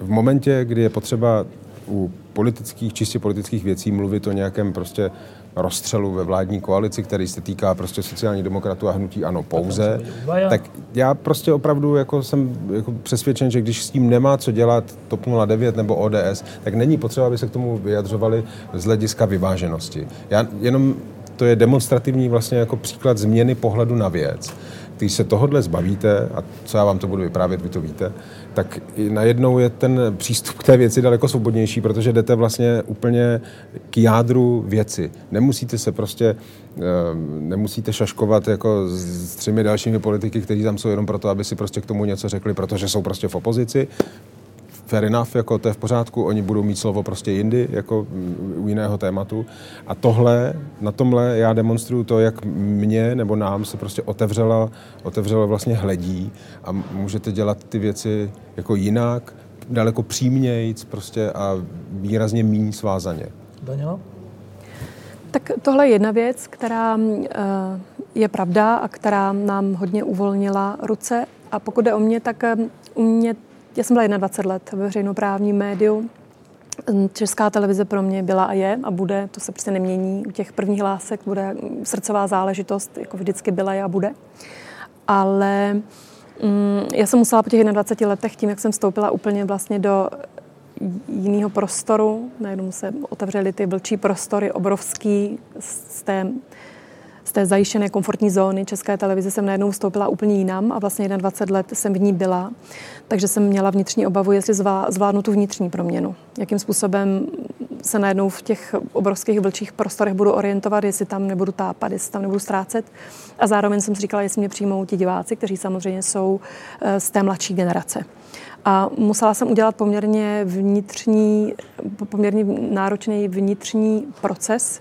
v momentě, kdy je potřeba u politických, čistě politických věcí mluvit o nějakém prostě rozstřelu ve vládní koalici, který se týká prostě sociální demokratu a hnutí ano pouze, tak já prostě opravdu jako jsem jako přesvědčen, že když s tím nemá co dělat TOP 09 nebo ODS, tak není potřeba, aby se k tomu vyjadřovali z hlediska vyváženosti. Já jenom to je demonstrativní vlastně jako příklad změny pohledu na věc. Když se tohodle zbavíte, a co já vám to budu vyprávět, vy to víte, tak najednou je ten přístup k té věci daleko svobodnější, protože jdete vlastně úplně k jádru věci. Nemusíte se prostě, eh, nemusíte šaškovat jako s třemi dalšími politiky, kteří tam jsou jenom proto, aby si prostě k tomu něco řekli, protože jsou prostě v opozici fair enough, jako to je v pořádku, oni budou mít slovo prostě jindy, jako u jiného tématu. A tohle, na tomhle já demonstruju to, jak mě nebo nám se prostě otevřela, otevřela vlastně hledí a můžete dělat ty věci jako jinak, daleko přímnějc prostě a výrazně méně svázaně. Daniela? Tak tohle je jedna věc, která eh, je pravda a která nám hodně uvolnila ruce. A pokud jde o mě, tak eh, u mě já jsem byla 21 let ve veřejnoprávním médiu. Česká televize pro mě byla a je a bude, to se prostě nemění. U těch prvních hlásek bude srdcová záležitost, jako vždycky byla a bude. Ale mm, já jsem musela po těch 21 letech, tím, jak jsem vstoupila úplně vlastně do jiného prostoru, najednou se otevřely ty vlčí prostory obrovský z té z té zajištěné komfortní zóny České televize jsem najednou vstoupila úplně jinam a vlastně 21 let jsem v ní byla. Takže jsem měla vnitřní obavu, jestli zvládnu tu vnitřní proměnu. Jakým způsobem se najednou v těch obrovských vlčích prostorech budu orientovat, jestli tam nebudu tápat, jestli tam nebudu ztrácet. A zároveň jsem si říkala, jestli mě přijmou ti diváci, kteří samozřejmě jsou eh, z té mladší generace. A musela jsem udělat poměrně vnitřní, poměrně náročný vnitřní proces,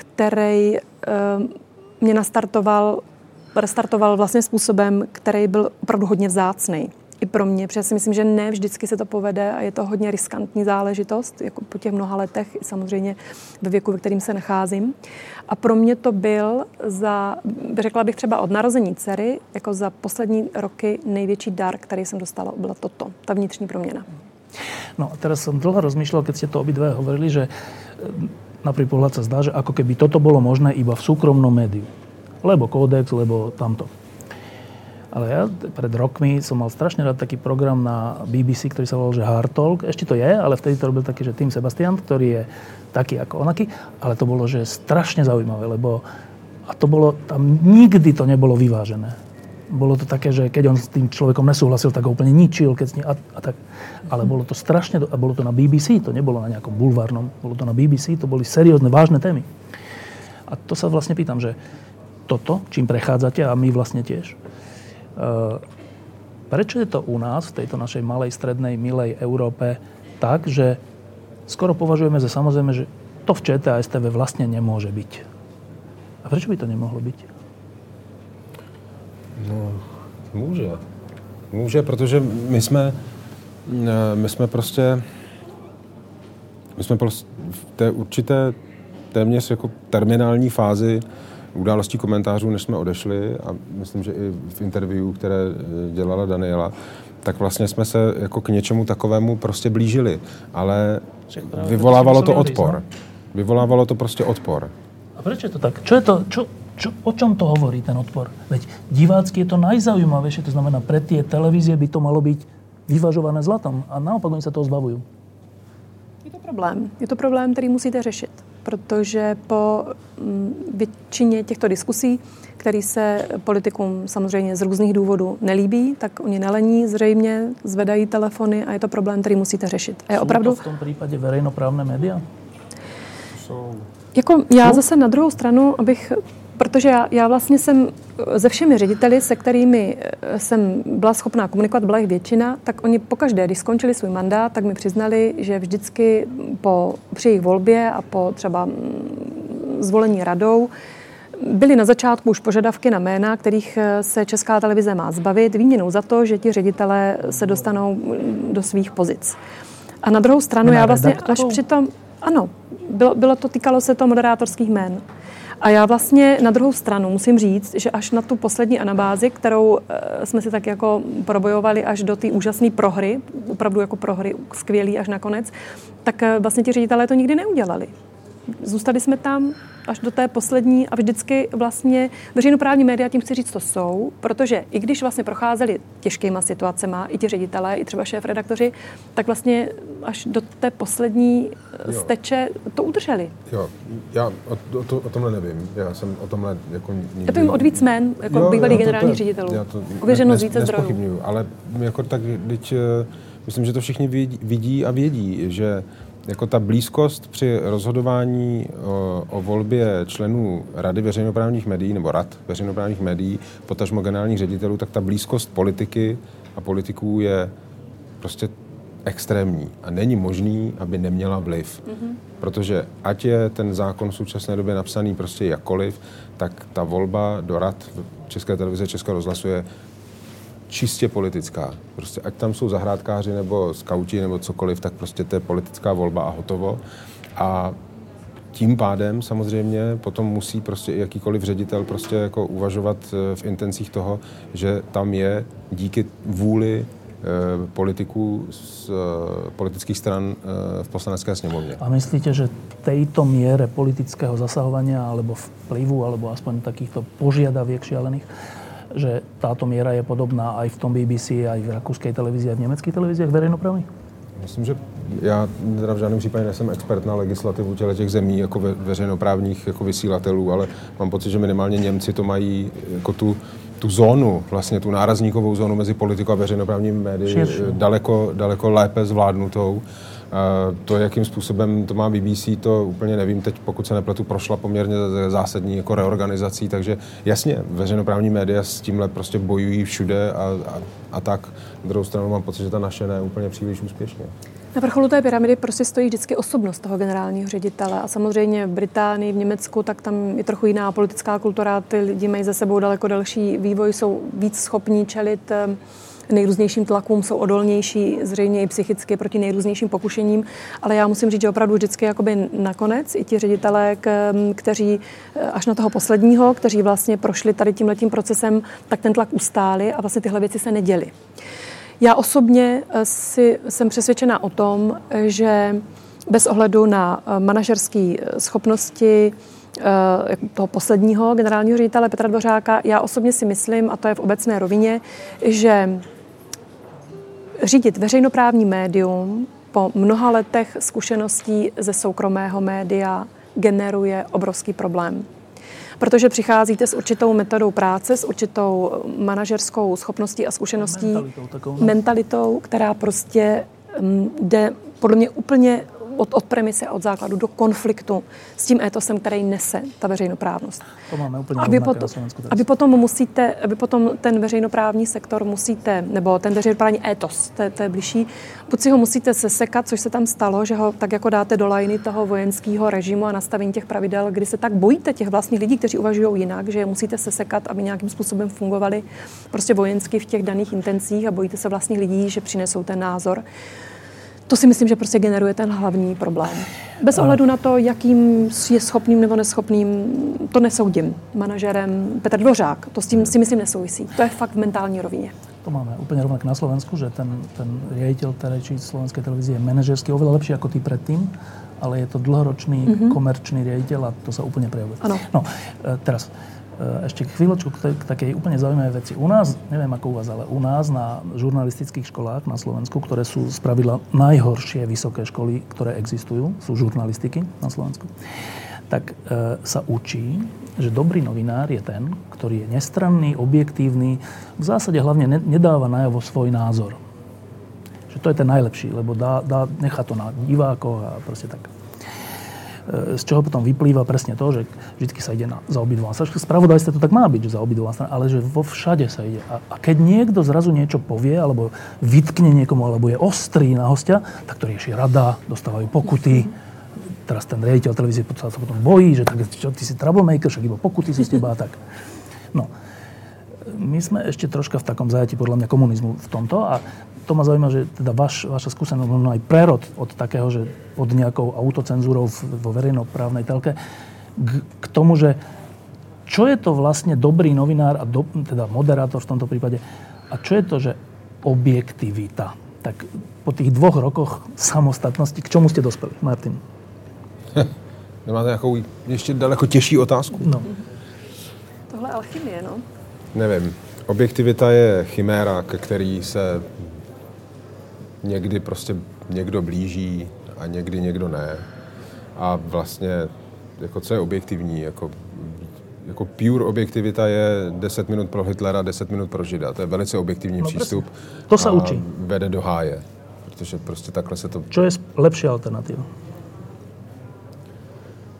který eh, mě nastartoval, restartoval vlastně způsobem, který byl opravdu hodně vzácný. i pro mě, protože si myslím, že ne vždycky se to povede a je to hodně riskantní záležitost, jako po těch mnoha letech, samozřejmě ve věku, ve kterým se nacházím. A pro mě to byl za, řekla bych třeba od narození dcery, jako za poslední roky největší dar, který jsem dostala, byla toto, ta vnitřní proměna. No a teraz som dlho rozmýšľal, keď ste to obidve hovorili, že na prvý pohľad sa zdá, že ako keby toto bolo možné iba v súkromnom médiu. Lebo kódex, lebo tamto. Ale ja pred rokmi som mal strašne rád taký program na BBC, ktorý sa volal, že Hard Talk. Ešte to je, ale vtedy to robil taký, že Tim Sebastian, ktorý je taký ako onaký. Ale to bolo, že strašne zaujímavé, lebo a to bolo, tam nikdy to nebolo vyvážené. Bolo to také, že keď on s tým človekom nesúhlasil, tak ho úplne ničil, keď s ním, a, a tak. Ale bolo to strašne, a bolo to na BBC, to nebolo na nejakom bulvárnom, bolo to na BBC, to boli seriózne, vážne témy. A to sa vlastne pýtam, že toto, čím prechádzate, a my vlastne tiež, Eh, prečo je to u nás, v tejto našej malej, strednej, milej Európe, tak, že skoro považujeme za samozrejme, že to v ČT a STV vlastne nemôže byť. A prečo by to nemohlo byť? No, může. Může, protože my jsme, eh, my jsme prostě, my jsme prostě v té určité téměř jako terminální fázi událostí komentářů, než jsme odešli a myslím, že i v interview, které eh, dělala Daniela, tak vlastně jsme se jako k něčemu takovému prostě blížili. Ale vyvolávalo to odpor. No? Vyvolávalo to prostě odpor. A proč je to tak? Čo je to, čo, čo, o čom to hovorí ten odpor? Veď divácky je to najzaujímavejšie, to znamená, pre tie televízie by to malo byť vyvažované zlatom a naopak oni sa toho zbavujú. Je to problém. Je to problém, který musíte řešit protože po mm, většině těchto diskusí, který se politikům samozřejmě z různých důvodů nelíbí, tak oni nelení zřejmě, zvedají telefony a je to problém, který musíte řešit. A je opravdu... to v tom případě veřejnoprávné média? Jako já zase na druhou stranu, abych protože já, já vlastně jsem ze všemi řediteli, se kterými eh, jsem byla schopná komunikovat, byla jich většina, tak oni pokaždé, když skončili svůj mandát, tak mi přiznali, že vždycky po, při jejich volbě a po třeba mm, zvolení radou byly na začátku už požadavky na jména, kterých eh, se Česká televize má zbavit, výměnou za to, že ti ředitelé se dostanou mm, do svých pozic. A na druhou stranu, já vlastně až přitom, ano, bylo, bylo to, týkalo se to moderátorských jmén. A já vlastně na druhou stranu musím říct, že až na tu poslední anabázi, kterou eh, jsme si tak jako probojovali až do té úžasné prohry, opravdu jako prohry skvělý až nakonec, tak eh, vlastně ti ředitelé to nikdy neudělali. Zůstali jsme tam až do té poslední a vždycky vlastně veřejnoprávní média, tím chci říct, to jsou, protože i když vlastně procházeli těžkýma situacemi, i ti ředitelé, i třeba šéf redaktoři, tak vlastně až do té poslední jo. steče to udrželi. Jo, já o, o, to, o tomhle nevím. Já jsem o tomhle jako nikdy... Já to vím od víc jmen, jako jo, bývalý generální to Ověřeno z více zdrojů. Ale jako tak, teď, eh, myslím, že to všichni vidí, vidí a vědí, že jako ta blízkost při rozhodování o, o volbě členů Rady veřejnoprávních médií nebo rad veřejnoprávních médií, potažmo generálních ředitelů, tak ta blízkost politiky a politiků je prostě extrémní a není možný, aby neměla vliv. Mm-hmm. Protože ať je ten zákon v současné době napsaný prostě jakkoliv, tak ta volba do rad České televize, Českého rozhlasu je čistě politická. Prostě ať tam jsou zahrádkáři nebo skauti nebo cokoliv, tak prostě to je politická volba a hotovo. A tím pádem samozřejmě potom musí prostě jakýkoliv ředitel prostě jako uvažovat eh, v intencích toho, že tam je díky vůli eh, politiků z eh, politických stran v poslanecké sněmovně. A myslíte, že tejto miere politického zasahovania alebo vplyvu, alebo aspoň takýchto požiadaviek šialených že táto miera je podobná aj v tom BBC, aj v rakúskej televízii, aj v nemeckých televíziách verejnoprávnych? Myslím, že já teda v žádném případě nejsem expert na legislativu těle těch zemí jako ve, veřejnoprávních jako vysílatelů, ale mám pocit, že minimálně Němci to mají jako tu, tu zónu, vlastně tu nárazníkovou zónu mezi politikou a veřejnoprávními médii daleko, daleko lépe zvládnutou. To, jakým způsobem to má BBC, to úplně nevím. Teď, pokud se nepletu, prošla poměrně zásadní jako reorganizací, takže jasně, veřejnoprávní média s tímhle prostě bojují všude a, a, a tak. Na druhou stranu mám pocit, že ta naše ne úplně příliš úspěšně. Na vrcholu té pyramidy prostě stojí vždycky osobnost toho generálního ředitele a samozřejmě v Británii, v Německu, tak tam je trochu jiná politická kultura, ty lidi mají za sebou daleko delší vývoj, jsou víc schopní čelit nejrůznějším tlakům, jsou odolnější zřejmě i psychicky proti nejrůznějším pokušením, ale já musím říct, že opravdu vždycky jakoby nakonec i ti ředitelé, kteří eh, až na toho posledního, kteří vlastně prošli tady tím letím procesem, tak ten tlak ustáli a vlastně tyhle věci se neděly. Já osobně eh, si, jsem přesvědčená o tom, že bez ohledu na eh, manažerské schopnosti toho posledního generálního ředitele Petra Dvořáka, já osobně si myslím, a to je v obecné rovině, že řídit veřejnoprávní médium po mnoha letech zkušeností ze soukromého média generuje obrovský problém. Protože přicházíte s určitou metodou práce, s určitou manažerskou schopností a zkušeností, mentalitou, no. mentalitou která prostě mm, jde podle mě úplně od, od premise a od základu do konfliktu s tím étosem, který nese ta veřejnoprávnost. To máme úplně aby, potom, aby potom musíte, aby potom ten veřejnoprávní sektor musíte, nebo ten veřejnoprávní étos, to, to je blížší, buď si ho musíte sesekat, což se tam stalo, že ho tak jako dáte do lajny toho vojenského režimu a nastavení těch pravidel, kdy se tak bojíte těch vlastních lidí, kteří uvažují jinak, že je musíte sesekat, aby nějakým způsobem fungovali prostě vojensky v těch daných intencích a bojíte se vlastních lidí, že přinesou ten názor to si myslím, že prostě generuje ten hlavní problém. Bez ohledu na to, jakým je schopným nebo neschopným, to nesoudím. Manažerem Petr Dvořák, to s tím si myslím nesouvisí. To je fakt v mentální rovině. To máme úplně rovnak na Slovensku, že ten, ten riaditeľ terajší slovenskej televízie je manažersky oveľa lepší ako ty predtým, ale je to dlhoročný mm-hmm. komerčný riaditeľ a to sa úplne prejavuje. Ano. No, e, teraz, ešte chvíľočku k, takej úplne zaujímavej veci. U nás, neviem ako u vás, ale u nás na žurnalistických školách na Slovensku, ktoré sú spravidla najhoršie vysoké školy, ktoré existujú, sú žurnalistiky na Slovensku, tak e, sa učí, že dobrý novinár je ten, ktorý je nestranný, objektívny, v zásade hlavne ne, nedáva najavo svoj názor. Že to je ten najlepší, lebo dá, dá, nechá to na divákoch a proste tak. E, z čoho potom vyplýva presne to, že vždy sa ide na, za obidva strany. Spravodajstvo to tak má byť, že za obidva strany, ale že vo všade sa ide. A, a keď niekto zrazu niečo povie, alebo vytkne niekomu, alebo je ostrý na hostia, tak to rieši rada, dostávajú pokuty. Teraz ten riaditeľ televízie sa potom bojí, že tak, čo, ty si troublemaker, však iba pokuty si z teba a tak. No. My sme ešte troška v takom zajati podľa mňa komunizmu v tomto a to ma zaujíma, že teda vaš, vaša skúsenosť, možno aj prerod od takého, že pod nejakou autocenzúrou vo verejnoprávnej telke, k, k tomu, že čo je to vlastne dobrý novinár, a do, teda moderátor v tomto prípade, a čo je to, že objektivita? Tak po tých dvoch rokoch samostatnosti, k čomu ste dospeli, Martin? Nemáte nějakou ještě daleko těžší otázku? No. Tohle alchymie, no. Nevím. Objektivita je chiméra, ke který se někdy prostě někdo blíží a někdy někdo ne. A vlastně, jako co je objektivní, jako, jako pure objektivita je 10 minut pro Hitlera, 10 minut pro Žida. To je velice objektivní no, přístup. Prostě. To se učí. Vede do háje. Protože prostě takhle se to... Co je lepší alternativa?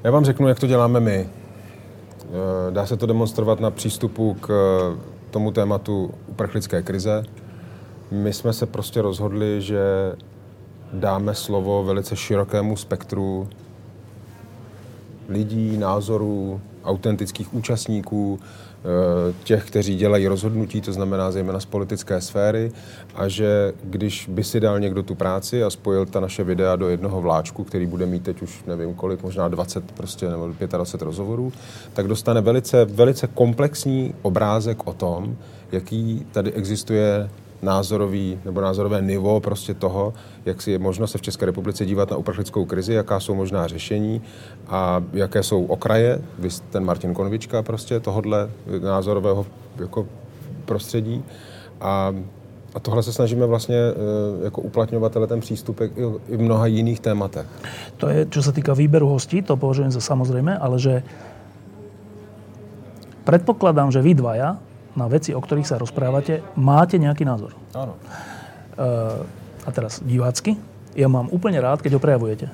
Já vám řeknu, jak to děláme my. Eh, dá se to demonstrovat na přístupu k tomu tématu uprchlické krize, my jsme se prostě rozhodli, že dáme slovo velice širokému spektru lidí, názorů, autentických účastníků, eh, těch, kteří dělají rozhodnutí, to znamená zejména z politické sféry, a že když by si dal někdo tu práci a spojil ta naše videa do jednoho vláčku, který bude mít teď už nevím kolik, možná 20 prostě, nebo 25 rozhovorů, tak dostane velice, velice komplexní obrázek o tom, jaký tady existuje názorový nebo názorové nivo prostě toho, jak si je možno se v České republice dívat na uprchlickou krizi, jaká jsou možná řešení a jaké jsou okraje, vy ten Martin Konvička prostě tohodle názorového jako prostředí a a tohle se snažíme vlastně eh, jako uplatňovat ten přístup i v mnoha jiných tématech. To je, čo se týká výberu hostí, to považujem za samozrejme, ale že predpokladám, že vy dvaja na veci, o ktorých sa rozprávate, máte nejaký názor. Áno. Uh, a teraz divácky, ja mám úplne rád, keď ho prejavujete.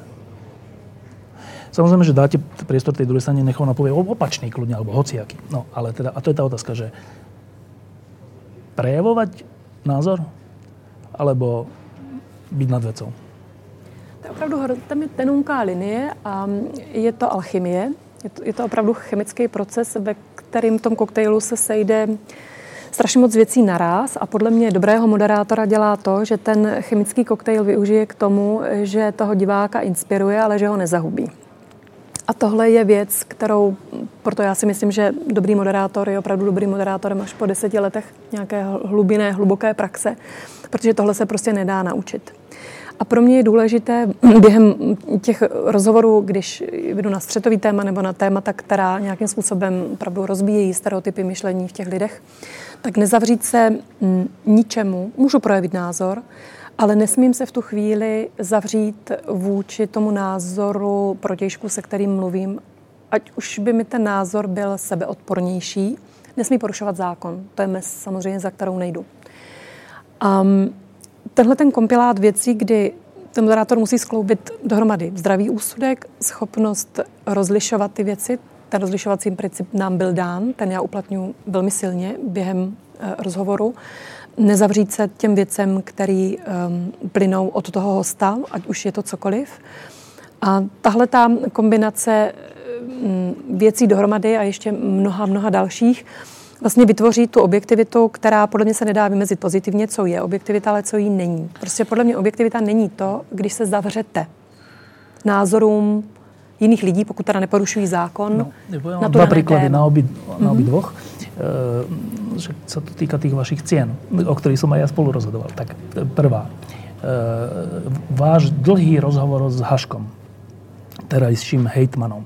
Samozrejme, že dáte priestor tej druhej strane, nech ona povie opačný kľudne, alebo hociaký. No, ale teda, a to je tá otázka, že prejavovať názor, alebo byť nad vecou? To je opravdu tam je tenunká linie a je to alchymie. Je to, je to opravdu chemický proces, ve kterým v tom koktejlu se sejde strašně moc věcí naraz a podle mě dobrého moderátora dělá to, že ten chemický koktejl využije k tomu, že toho diváka inspiruje, ale že ho nezahubí. A tohle je věc, kterou, proto já si myslím, že dobrý moderátor je opravdu dobrý moderátorem až po deseti letech nějaké hlubiné, hluboké praxe, protože tohle se prostě nedá naučit. A pro mě je důležité během těch rozhovorů, když jdu na střetový téma nebo na témata, která nějakým způsobem opravdu rozbíjejí stereotypy myšlení v těch lidech, tak nezavřít se ničemu. Můžu projevit názor, ale nesmím se v tu chvíli zavřít vůči tomu názoru protějšku, se kterým mluvím, ať už by mi ten názor byl sebeodpornější, nesmí porušovat zákon. To je mes samozřejmě, za kterou nejdu. Um, tenhle ten kompilát věcí, kdy ten moderátor musí skloubit dohromady zdravý úsudek, schopnost rozlišovat ty věci, ten rozlišovací princip nám byl dán, ten já uplatňuji velmi silně během eh, rozhovoru, nezavřít se těm věcem, který um, plynou od toho hosta, ať už je to cokoliv. A tahle ta kombinace um, věcí dohromady a ještě mnoha, mnoha dalších vlastně vytvoří tu objektivitu, která podle mě se nedá vymezit pozitivně, co je objektivita, ale co jí není. Prostě podle mě objektivita není to, když se zavřete názorům jiných lidí, pokud teda neporušují zákon. No, na dva príklady na, obi, na obi mm-hmm. dvoch. E, že sa to týka tých vašich cien, o ktorých som aj ja spolu rozhodoval. Tak prvá. E, váš dlhý rozhovor s Haškom, terajším hejtmanom.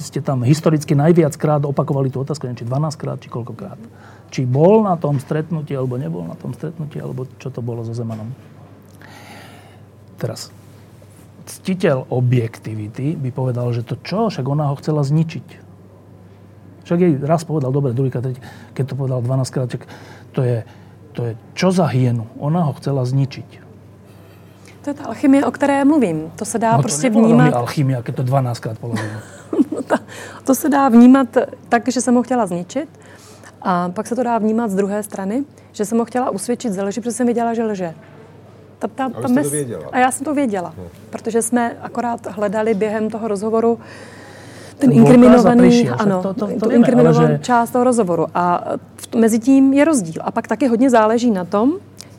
Ste tam historicky najviackrát opakovali tú otázku, neviem, či 12 krát, či koľkokrát. Či bol na tom stretnutí, alebo nebol na tom stretnutí, alebo čo to bolo so Zemanom. Teraz, ctiteľ objektivity by povedal, že to čo, však ona ho chcela zničiť. Však jej raz povedal, dobre, druhýkrát, tretí, keď to povedal 12 krát, to je, to je čo za hienu. Ona ho chcela zničiť. To je ta alchymie, o které mluvím. To se dá no, prostě to vnímat... alchymie, jak je to 12 krát položeno. no to, to se dá vnímat tak, že jsem ho chtěla zničit. A pak se to dá vnímat z druhé strany, že jsem ho chtěla usvědčit ze lži, protože jsem věděla, že lže. Ta, ta, ta mes... to věděla. A já jsem to věděla, no. protože jsme akorát hledali během toho rozhovoru ten inkriminovaný, ano, to, to, to, to inkriminovaný že... část toho rozhovoru. A mezi tím je rozdíl. A pak taky hodně záleží na tom,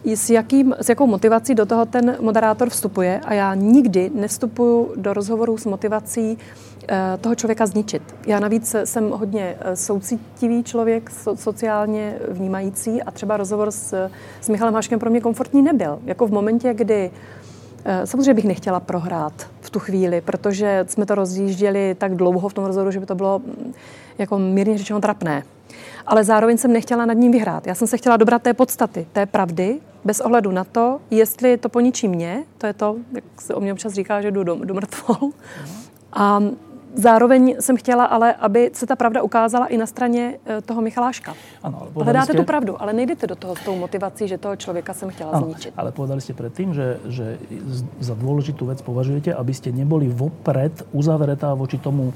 s, jakým, s jakou motivací do toho ten moderátor vstupuje. A já nikdy nevstupuju do rozhovoru s motivací Eh, toho člověka zničit. Já navíc jsem hodně eh, soucitivý člověk, sociálně vnímající a třeba rozhovor s, s Michalem Haškem pro mě komfortní nebyl. Jako v momentě, kdy eh, Samozřejmě bych nechtěla prohrát v tu chvíli, protože jsme to rozjížděli tak dlouho v tom rozhovoru, že by to bylo mm, jako mírně řečeno trapné. Ale zároveň jsem nechtěla nad ním vyhrát. Já jsem se chtěla dobrat té podstaty, té pravdy, bez ohledu na to, jestli to poničí mě, to je to, jak se o mě občas říká, že jdu do, do mrtvol. A Zároveň jsem chtěla ale, aby se ta pravda ukázala i na straně eh, toho Michaláška. Ano, ale Hledáte ste... tu pravdu, ale nejdete do toho s tou motivací, že toho člověka jsem chtěla ano, zničit. Ale povedali ste predtým, že, že za dôležitú vec považujete, aby ste neboli vopred uzavretá voči tomu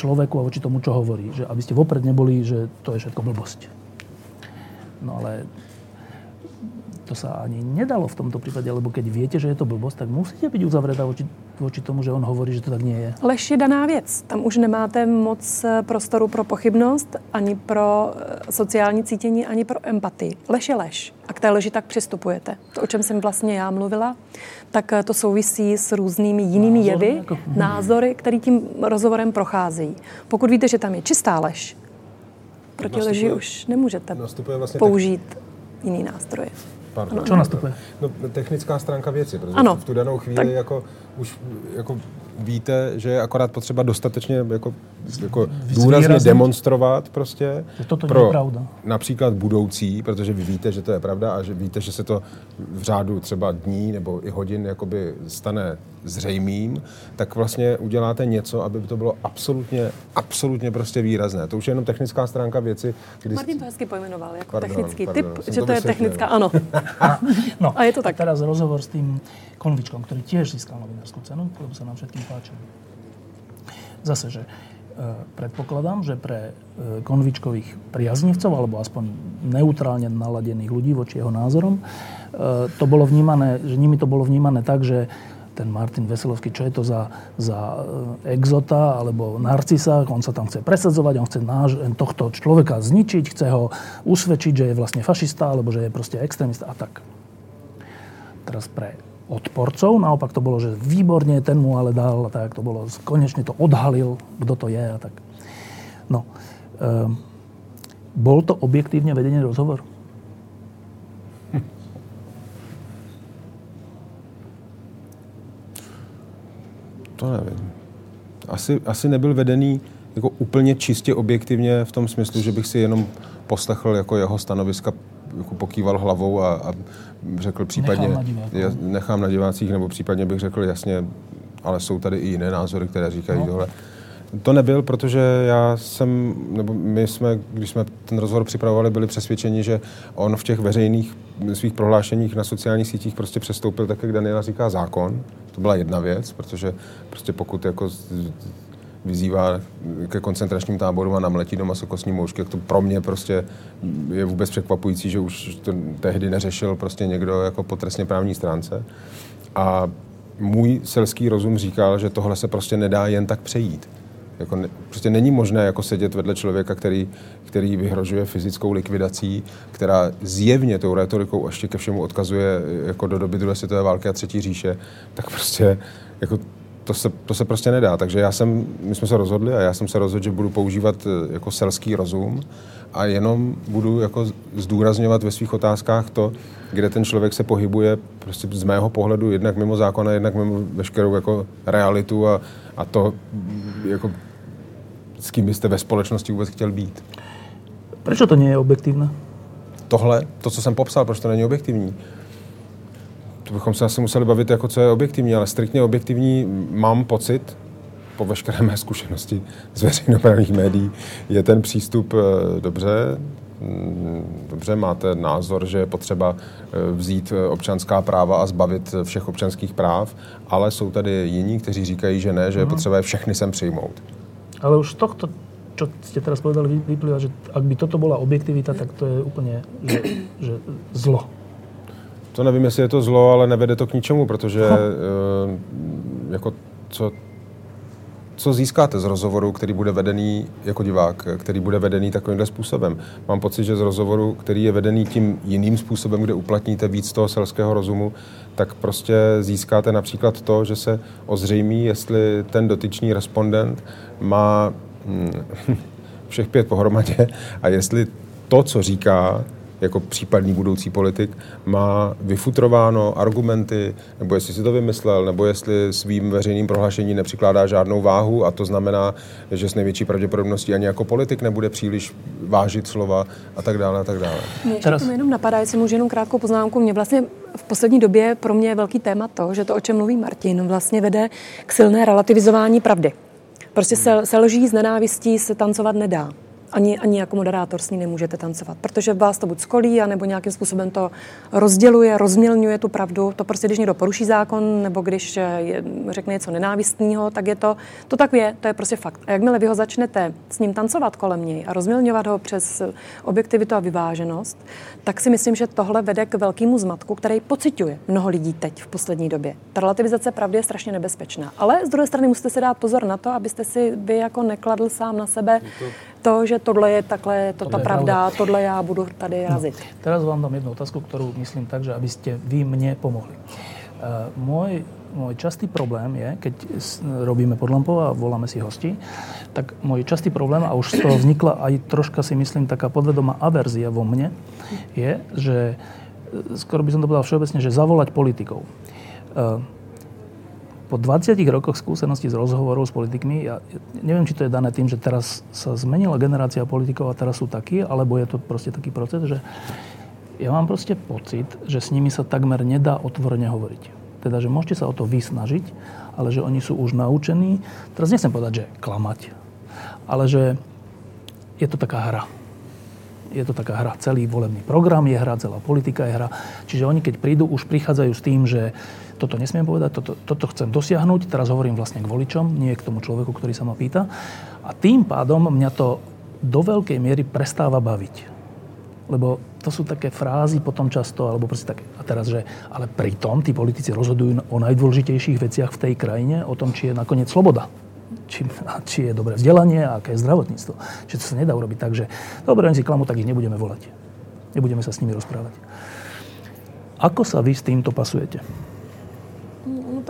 človeku a voči tomu, čo hovorí. Že aby ste vopred neboli, že to je všetko blbosť. No ale to sa ani nedalo v tomto prípade, lebo keď viete, že je to blbosť, tak musíte byť uzavretá voči, voči tomu, že on hovorí, že to tak nie je. Lež je daná věc. Tam už nemáte moc eh, prostoru pro pochybnost, ani pro eh, sociální cítění, ani pro empatii. Lež je lež. A k té leži tak přistupujete. To, o čem jsem vlastně já mluvila, tak eh, to souvisí s různými jinými názory, jevy, jako... názory, které tím rozhovorem procházejí. Pokud víte, že tam je čistá lež, proti nastupuje, leži už nemůžete vlastně použít tak... jiný nástroje. Pardon. Co nastupuje? No, technická stránka věci, protože ano, v tu danou chvíli tak... jako, už jako víte, že je akorát potřeba dostatečně jako, jako důrazně demonstrovat prostě toto pro je pravda. například budoucí, protože vy víte, že to je pravda a že víte, že se to v řádu třeba dní nebo i hodin jakoby stane zřejmým, tak vlastně uděláte něco, aby to bylo absolutně, absolutně prostě výrazné. To už je jenom technická stránka věci. Kdy... Martin to hezky pojmenoval jako pardon, technický pardon, typ, že to, to je technická, ano. no, a je to tak. Teraz rozhovor s tým Konvičkom, ktorý tiež získal novinárskú cenu, lebo sa nám všetkým páčil. Zase, že e, predpokladám, že pre e, konvičkových priaznivcov, alebo aspoň neutrálne naladených ľudí voči jeho názorom, e, to bolo vnímané, že nimi to bolo vnímané tak, že ten Martin Veselovský, čo je to za, za exota alebo narcisa, on sa tam chce presadzovať, on chce náš, tohto človeka zničiť, chce ho usvedčiť, že je vlastne fašista alebo že je proste extrémista a tak. Teraz pre odporcov, naopak to bolo, že výborne, ten mu ale dal, tak to bolo, konečne to odhalil, kto to je a tak. No, um, bol to objektívne vedený rozhovor? To nevím. Asi, asi nebyl vedený jako úplně čistě objektivně v tom smyslu, že bych si jenom poslechl jako jeho stanoviska, jako pokýval hlavou a, a řekl případně, nechám na, nechám na divácích, nebo případně bych řekl jasně, ale jsou tady i jiné názory, které říkají no. tohle. To nebyl, protože já jsem, nebo my jsme, když jsme ten rozhovor připravovali, byli přesvědčeni, že on v těch veřejných svých prohlášeních na sociálních sítích prostě přestoupil tak, jak Daniela říká, zákon. To byla jedna věc, protože prostě pokud jako vyzývá ke koncentračním táborům a namletí doma se kostní moušky, to pro mě prostě je vůbec překvapující, že už to tehdy neřešil prostě někdo jako po trestně právní stránce. A můj selský rozum říkal, že tohle se prostě nedá jen tak přejít. Jako ne, prostě není možné jako sedět vedle člověka, který, který vyhrožuje fyzickou likvidací, která zjevně tou retorikou ještě ke všemu odkazuje jako do doby druhé světové války a třetí říše, tak prostě jako to se, to se prostě nedá. Takže já jsem, my jsme se rozhodli a já jsem se rozhodl, že budu používat eh, jako selský rozum a jenom budu jako zdůrazňovat ve svých otázkách to, kde ten člověk se pohybuje prostě z mého pohledu jednak mimo zákona, jednak mimo veškerou jako realitu a, a to jako s kým byste ve společnosti vůbec chtěl být. Proč to není objektivné? Tohle, to, co jsem popsal, proč to není objektivní? To bychom se asi museli bavit, jako co je objektivní, ale striktně objektivní mám pocit, po veškeré mé zkušenosti z veřejnoprávních médií, je ten přístup eh, dobře, mm, dobře, máte názor, že je potřeba eh, vzít eh, občanská práva a zbavit všech občanských práv, ale jsou tady jiní, kteří říkají, že ne, že je mhm. potřeba je všechny sem přijmout. Ale už tohto, čo ste teraz povedali, vyplýva, že ak by toto bola objektivita, tak to je úplne že, že zlo. To nevím, jestli je to zlo, ale nevede to k ničemu, protože e, jako co, co získáte z rozhovoru, který bude vedený jako divák, který bude vedený takovýmhle způsobem. Mám pocit, že z rozhovoru, který je vedený tím jiným způsobem, kde uplatníte víc toho selského rozumu, tak prostě získáte například to, že se ozřejmí, jestli ten dotyčný respondent má hm, všech pět pohromadě a jestli to, co říká, jako případný budoucí politik, má vyfutrováno argumenty, nebo jestli si to vymyslel, nebo jestli svým veřejným prohlášením nepřikládá žádnou váhu a to znamená, že s největší pravděpodobností ani jako politik nebude příliš vážit slova a tak dále a tak dále. Mě ještě Teraz... jenom napadá, jestli můžu jenom krátkou poznámku. Mě vlastně v poslední době pro mě je velký téma to, že to, o čem mluví Martin, vlastně vede k silné relativizování pravdy. Prostě se, se lží z nenávistí se tancovat nedá ani, ani jako moderátor s ní nemůžete tancovat, protože vás to buď skolí, anebo nějakým způsobem to rozděluje, rozmělňuje tu pravdu. To prostě, když někdo poruší zákon, nebo když je, řekne něco nenávistného, tak je to, to tak je, to je prostě fakt. A jakmile vy ho začnete s ním tancovat kolem něj a rozmělňovat ho přes objektivitu a vyváženost, tak si myslím, že tohle vede k velkému zmatku, který pociťuje mnoho lidí teď v poslední době. Ta relativizace pravdy je strašně nebezpečná. Ale z druhé strany musíte si dát pozor na to, abyste si vy jako nekladl sám na sebe že tohle je takhle, to, to ta pravda, pravda, tohle já budu tady no, razit. No, teraz vám dám jednu otázku, kterou myslím tak, že abyste vy mně pomohli. Uh, můj, můj častý problém je, keď robíme pod lampou a voláme si hosti, tak můj častý problém, a už z toho vznikla aj troška si myslím taká podvedomá averzia vo mne, je, že e, skoro by som to povedal všeobecne, že zavolať politikov. Uh, po 20 rokoch skúseností z rozhovorov s politikmi, ja neviem, či to je dané tým, že teraz sa zmenila generácia politikov a teraz sú takí, alebo je to proste taký proces, že ja mám proste pocit, že s nimi sa takmer nedá otvorene hovoriť. Teda, že môžete sa o to vysnažiť, ale že oni sú už naučení, teraz nechcem povedať, že klamať, ale že je to taká hra je to taká hra. Celý volebný program je hra, celá politika je hra. Čiže oni, keď prídu, už prichádzajú s tým, že toto nesmiem povedať, toto, toto chcem dosiahnuť, teraz hovorím vlastne k voličom, nie k tomu človeku, ktorý sa ma pýta. A tým pádom mňa to do veľkej miery prestáva baviť. Lebo to sú také frázy potom často, alebo proste také. A teraz, že ale pritom tí politici rozhodujú o najdôležitejších veciach v tej krajine, o tom, či je nakoniec sloboda. Či, či je dobré vzdelanie a aké je zdravotníctvo. Či to sa nedá urobiť tak, že dobre, oni si klamú, tak ich nebudeme volať. Nebudeme sa s nimi rozprávať. Ako sa vy s týmto pasujete?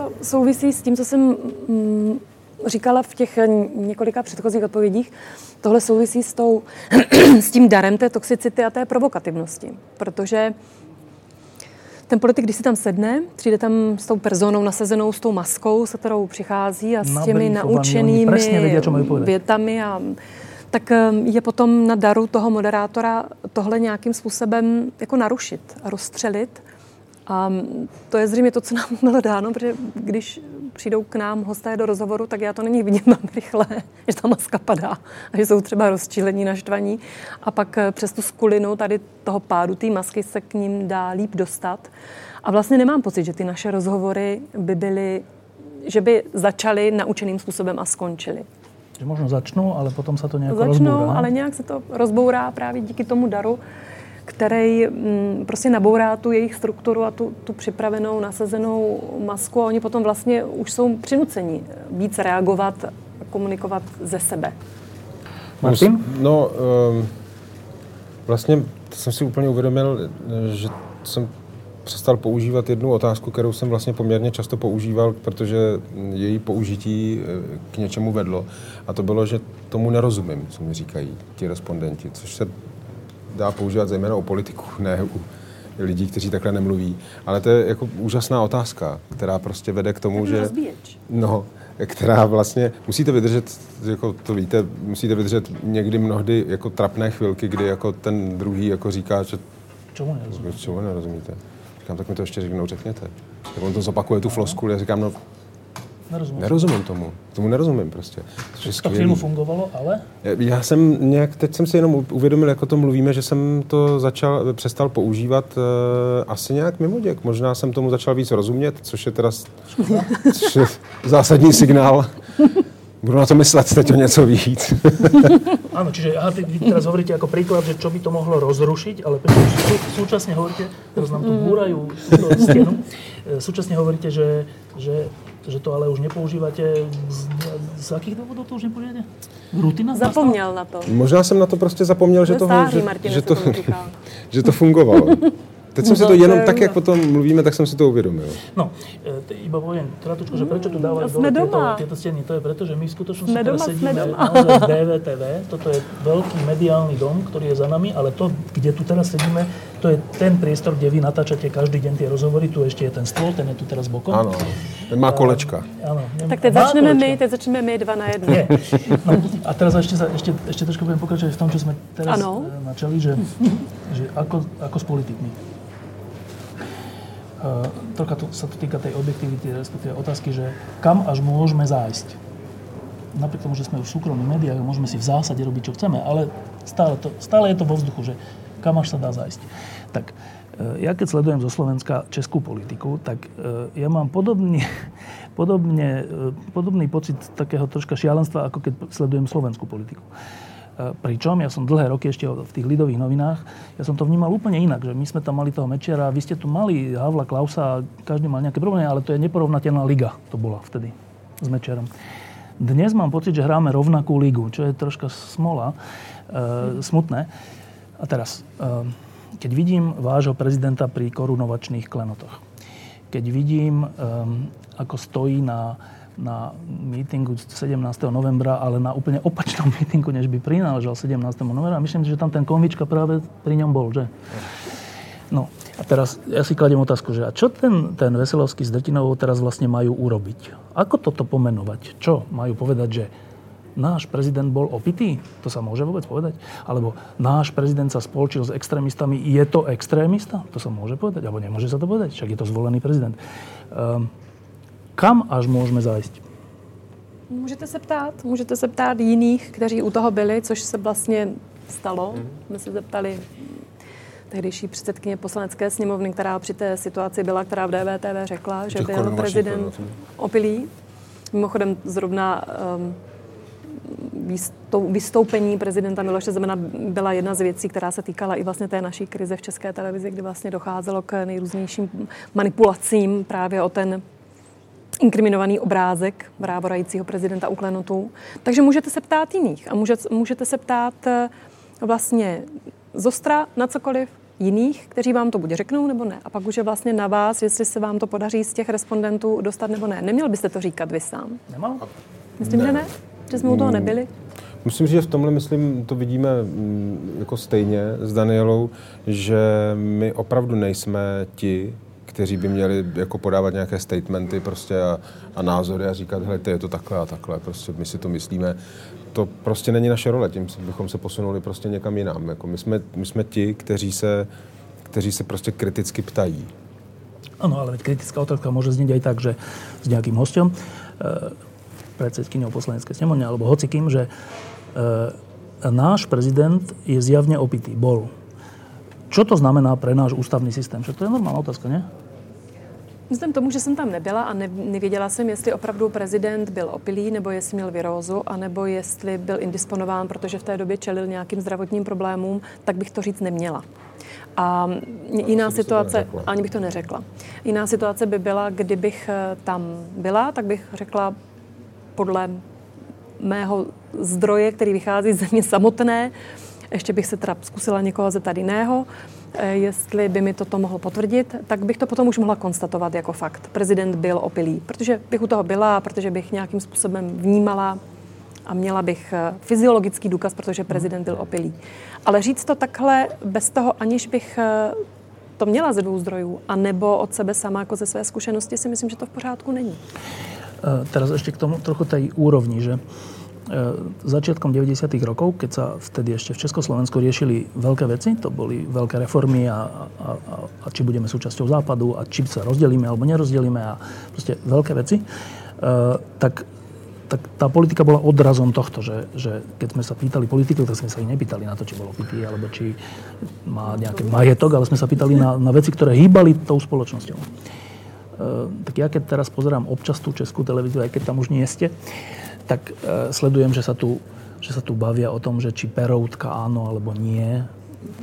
To souvisí s tím, co jsem mm, říkala v těch několika předchozích odpovědích, tohle souvisí s, tou, s tím darem té toxicity a té provokativnosti. Protože ten politik, když si tam sedne, přijde tam s tou personou nasazenou, s tou maskou, se kterou přichází a s těmi naučenými větami a tak eh, je potom na daru toho moderátora tohle nějakým způsobem jako narušit a rozstřelit. A to je zřejmě to, co nám bylo dáno, protože když přijdou k nám hosté do rozhovoru, tak já to není vidět mám rychle, že ta maska padá a že jsou třeba rozčílení, naštvaní. A pak eh, přes tu skulinu tady toho pádu té masky se k ním dá líp dostat. A vlastně nemám pocit, že ty naše rozhovory by byly, že by začaly naučeným způsobem a skončily. Že možno začnou, ale potom se to nějak začnou, rozbourá. ale nějak se to rozbourá právě díky tomu daru, který mm, prostě nabourá tu jejich strukturu a tu, tu připravenou, nasazenou masku a oni potom vlastně už jsou přinuceni víc reagovat, komunikovat ze sebe. Martin? No, um, vlastně jsem si úplně uvědomil, že jsem přestal používat jednu otázku, kterou jsem vlastně poměrně často používal, protože její použití eh, k něčemu vedlo. A to bylo, že tomu nerozumím, co mi říkají ti respondenti, což se dá používat zejména o politiku, ne u lidí, kteří takhle nemluví. Ale to je jako úžasná otázka, která prostě vede k tomu, že... No, která vlastně, musíte vydržet, jako to víte, musíte vydržet někdy mnohdy jako trapné chvilky, kdy jako ten druhý jako říká, že... Čemu nerozumíte? Čemu nerozumíte? Říkám, tak mi to ještě řeknou, řekněte. Tak on to zopakuje tu flosku, já říkám, no Nerozumím. Nerozumím tomu. Tomu nerozumím prostě. To v filmu fungovalo, ale? Já jsem nějak, teď jsem si jenom uvědomil, jako to mluvíme, že jsem to začal, přestal používat uh, asi nějak mimo děk. Možná jsem tomu začal víc rozumět, což je teda což je zásadní signál. Budu na to myslet teď o něco víc. Áno, čiže aha, ty, vy teraz hovoríte ako príklad, že čo by to mohlo rozrušiť, ale súčasne hovoríte, teraz nám tu búrajú túto stenu, e, súčasne hovoríte, že, že že to ale už nepoužívate. Z, z akých důvodů to už nepoužíváte? Rutina? Zapomněl na to. Možná jsem na to prostě zapomněl, že, to, že, že, to, že to fungovalo. Teď jsem si to jenom tak, jak potom mluvíme, tak jsem si to uvědomil. No, e, iba poviem kratučko, že prečo tu dávajú dole tieto, tieto steny. To je preto, že my v skutočnosti sme doma, sedíme naozaj v DVTV. Toto je veľký mediálny dom, ktorý je za nami, ale to, kde tu teraz sedíme, to je ten priestor, kde vy natáčate každý deň tie rozhovory. Tu ešte je ten stôl, ten je tu teraz bokom. Áno, ten má kolečka. Áno. Tak teď začneme my, teď začneme my dva na jedno. Nie. No, a teraz ešte, ešte, ešte trošku budem pokračovať v tom, čo sme teraz ano. E, načali, že, že ako, ako s politikmi trocha to, sa to týka tej objektivity, respektíve otázky, že kam až môžeme zájsť. Napriek tomu, že sme už v súkromných médiách, môžeme si v zásade robiť, čo chceme, ale stále, to, stále je to vo vzduchu, že kam až sa dá zájsť. Tak uh, ja keď sledujem zo Slovenska českú politiku, tak uh, ja mám podobný, podobne, podobný pocit takého troška šialenstva, ako keď sledujem slovenskú politiku. E, pričom ja som dlhé roky ešte v tých lidových novinách, ja som to vnímal úplne inak, že my sme tam mali toho Mečiara, vy ste tu mali Havla, Klausa, každý mal nejaké problémy, ale to je neporovnateľná liga, to bola vtedy s Mečiarom. Dnes mám pocit, že hráme rovnakú ligu, čo je troška smola, e, smutné. A teraz, e, keď vidím vášho prezidenta pri korunovačných klenotoch, keď vidím, e, ako stojí na na mítingu 17. novembra, ale na úplne opačnom mítingu, než by prináležal 17. novembra. Myslím si, že tam ten konvička práve pri ňom bol, že? No a teraz ja si kladiem otázku, že a čo ten, ten Veselovský s Drtinovou teraz vlastne majú urobiť? Ako toto pomenovať? Čo majú povedať, že náš prezident bol opitý? To sa môže vôbec povedať? Alebo náš prezident sa spolčil s extrémistami, je to extrémista? To sa môže povedať? Alebo nemôže sa to povedať? Však je to zvolený prezident. Um, kam až můžeme zajít? Můžete se ptát, můžete se ptát jiných, kteří u toho byli, což se vlastně stalo. Mm. My se zeptali tehdejší předsedkyně poslanecké sněmovny, která při té situaci byla, která v DVTV řekla, že byl prezident opilý. Mimochodem zrovna um, to vystoupení prezidenta Miloše Zemana byla jedna z věcí, která se týkala i vlastně té naší krize v české televizi, kdy vlastně docházelo k nejrůznějším manipulacím právě o ten inkriminovaný obrázek vrávorajícího prezidenta u klenotů. Takže můžete se ptát jiných a můžete, můžete se ptát eh, vlastně zostra na cokoliv jiných, kteří vám to buď řeknou nebo ne. A pak už je vlastně na vás, jestli se vám to podaří z těch respondentů dostat nebo ne. Neměl byste to říkat vy sám? Nemal? Myslím, ne. že ne. Že jsme u toho nebyli. Myslím, že v tomhle, myslím, to vidíme mm, jako stejně s Danielou, že my opravdu nejsme ti, kteří by měli jako podávat nějaké statementy prostě a, a názory a říkat, hele, je to takhle a takhle, prostě my si to myslíme. To prostě není naše role, tím bychom se posunuli prostě někam jinam. Jako my, jsme, my jsme ti, kteří se, kteří se prostě kriticky ptají. Ano, ale kritická otázka může znít i tak, že s nějakým hostem, e, predsedkyňou poslaneckej snemovne, alebo hocikým, že e, náš prezident je zjavne opitý. Bol. Čo to znamená pre náš ústavný systém? Však to je normálna otázka, ne? Vzhledem tomu, že jsem tam nebyla a ne, nevěděla jsem, jestli opravdu prezident byl opilý, nebo jestli měl virózu, anebo jestli byl indisponován, protože v té době čelil nějakým zdravotním problémům, tak bych to říct neměla. A jiná situace, ani bych to neřekla. Jiná situace by byla, kdybych eh, tam byla, tak bych řekla podle mého zdroje, který vychází ze mě samotné, ještě bych se teda zkusila někoho zeptat jiného, eh, jestli by mi toto mohlo potvrdit, tak bych to potom už mohla konstatovat jako fakt. Prezident byl opilý, protože bych u toho byla, protože bych nějakým způsobem vnímala a měla bych eh, fyziologický důkaz, protože prezident byl opilý. Ale říct to takhle bez toho, aniž bych eh, to měla ze dvou zdrojů, anebo od sebe sama jako ze své zkušenosti, si myslím, že to v pořádku není. Teraz ešte k tomu trochu tej úrovni, že začiatkom 90. rokov, keď sa vtedy ešte v Československu riešili veľké veci, to boli veľké reformy a, a, a, a či budeme súčasťou západu a či sa rozdelíme alebo nerozdelíme a proste veľké veci, tak tak tá politika bola odrazom tohto, že, že keď sme sa pýtali politikov, tak sme sa ich nepýtali na to, či bol opitý, alebo či má nejaký majetok, ale sme sa pýtali na, na veci, ktoré hýbali tou spoločnosťou. E, tak ja keď teraz pozerám občas tú českú televíziu, aj keď tam už nie ste, tak e, sledujem, že sa, tu, že sa tu bavia o tom, že či Peroutka áno alebo nie,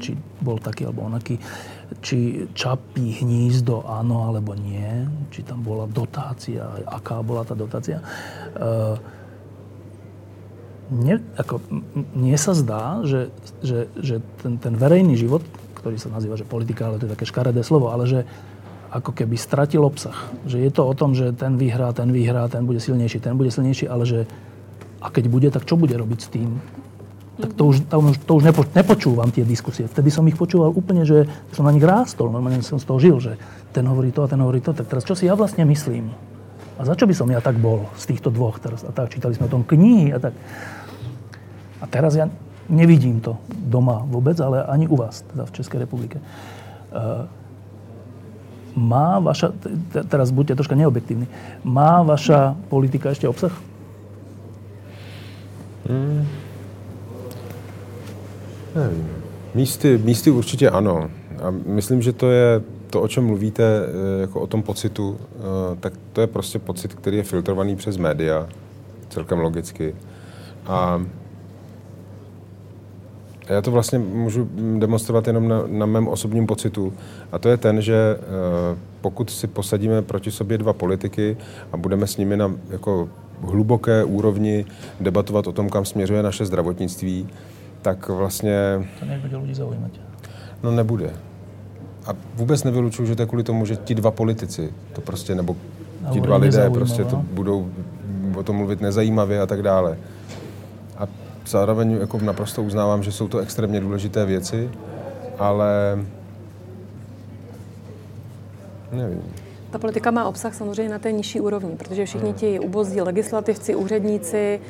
či bol taký alebo onaký či čapí hnízdo áno alebo nie, či tam bola dotácia, aká bola tá dotácia. Mne, ako, mne sa zdá, že, že, že ten, ten verejný život, ktorý sa nazýva, že politika, ale to je také škaredé slovo, ale že ako keby stratil obsah. Že je to o tom, že ten vyhrá, ten vyhrá, ten bude silnejší, ten bude silnejší, ale že a keď bude, tak čo bude robiť s tým? tak to už, to už, to už nepo, nepočúvam tie diskusie. Vtedy som ich počúval úplne, že som na nich rástol, normálne som z toho žil, že ten hovorí to a ten hovorí to, tak teraz čo si ja vlastne myslím? A za čo by som ja tak bol z týchto dvoch teraz? A tak čítali sme o tom knihy a tak. A teraz ja nevidím to doma vôbec, ale ani u vás, teda v Českej republike. Uh, má vaša, teraz buďte troška neobjektívni, má vaša politika ešte obsah? Mm. Nevím. Místy, místy určitě ano. A myslím, že to je to, o čem mluvíte, eh, jako o tom pocitu, eh, tak to je prostě pocit, který je filtrovaný přes média, celkem logicky. A já to vlastně můžu demonstrovat jenom na, na mém osobním pocitu. A to je ten, že eh, pokud si posadíme proti sobě dva politiky a budeme s nimi na jako hluboké úrovni debatovat o tom, kam směřuje naše zdravotnictví, tak vlastně... To nebude lidi zaujímat. No nebude. A vůbec nevylučuju, že to je kvůli tomu, že ti dva politici, to prostě, nebo ti dva lidé prostě to budou o tom mluvit nezajímavě a tak dále. Zároveň jako naprosto uznávám, že jsou to extrémně důležité věci, ale nevím. Ta politika má obsah samozřejmě na té nižší úrovni, protože všichni ti ubozí legislativci, úředníci,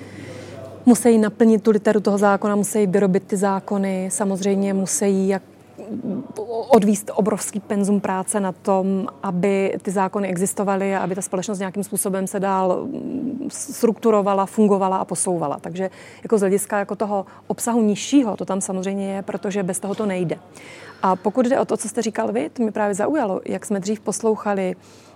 musí naplnit tu literu toho zákona, musí vyrobit ty zákony, samozřejmě musí jak odvíst obrovský penzum práce na tom, aby ty zákony existovaly a aby ta společnost nějakým způsobem se dál mm, strukturovala, fungovala a posouvala. Takže jako z hlediska jako toho obsahu nižšího to tam samozřejmě je, protože bez toho to nejde. A pokud jde o to, co jste říkal vy, to mě právě zaujalo, jak jsme dřív poslouchali mm,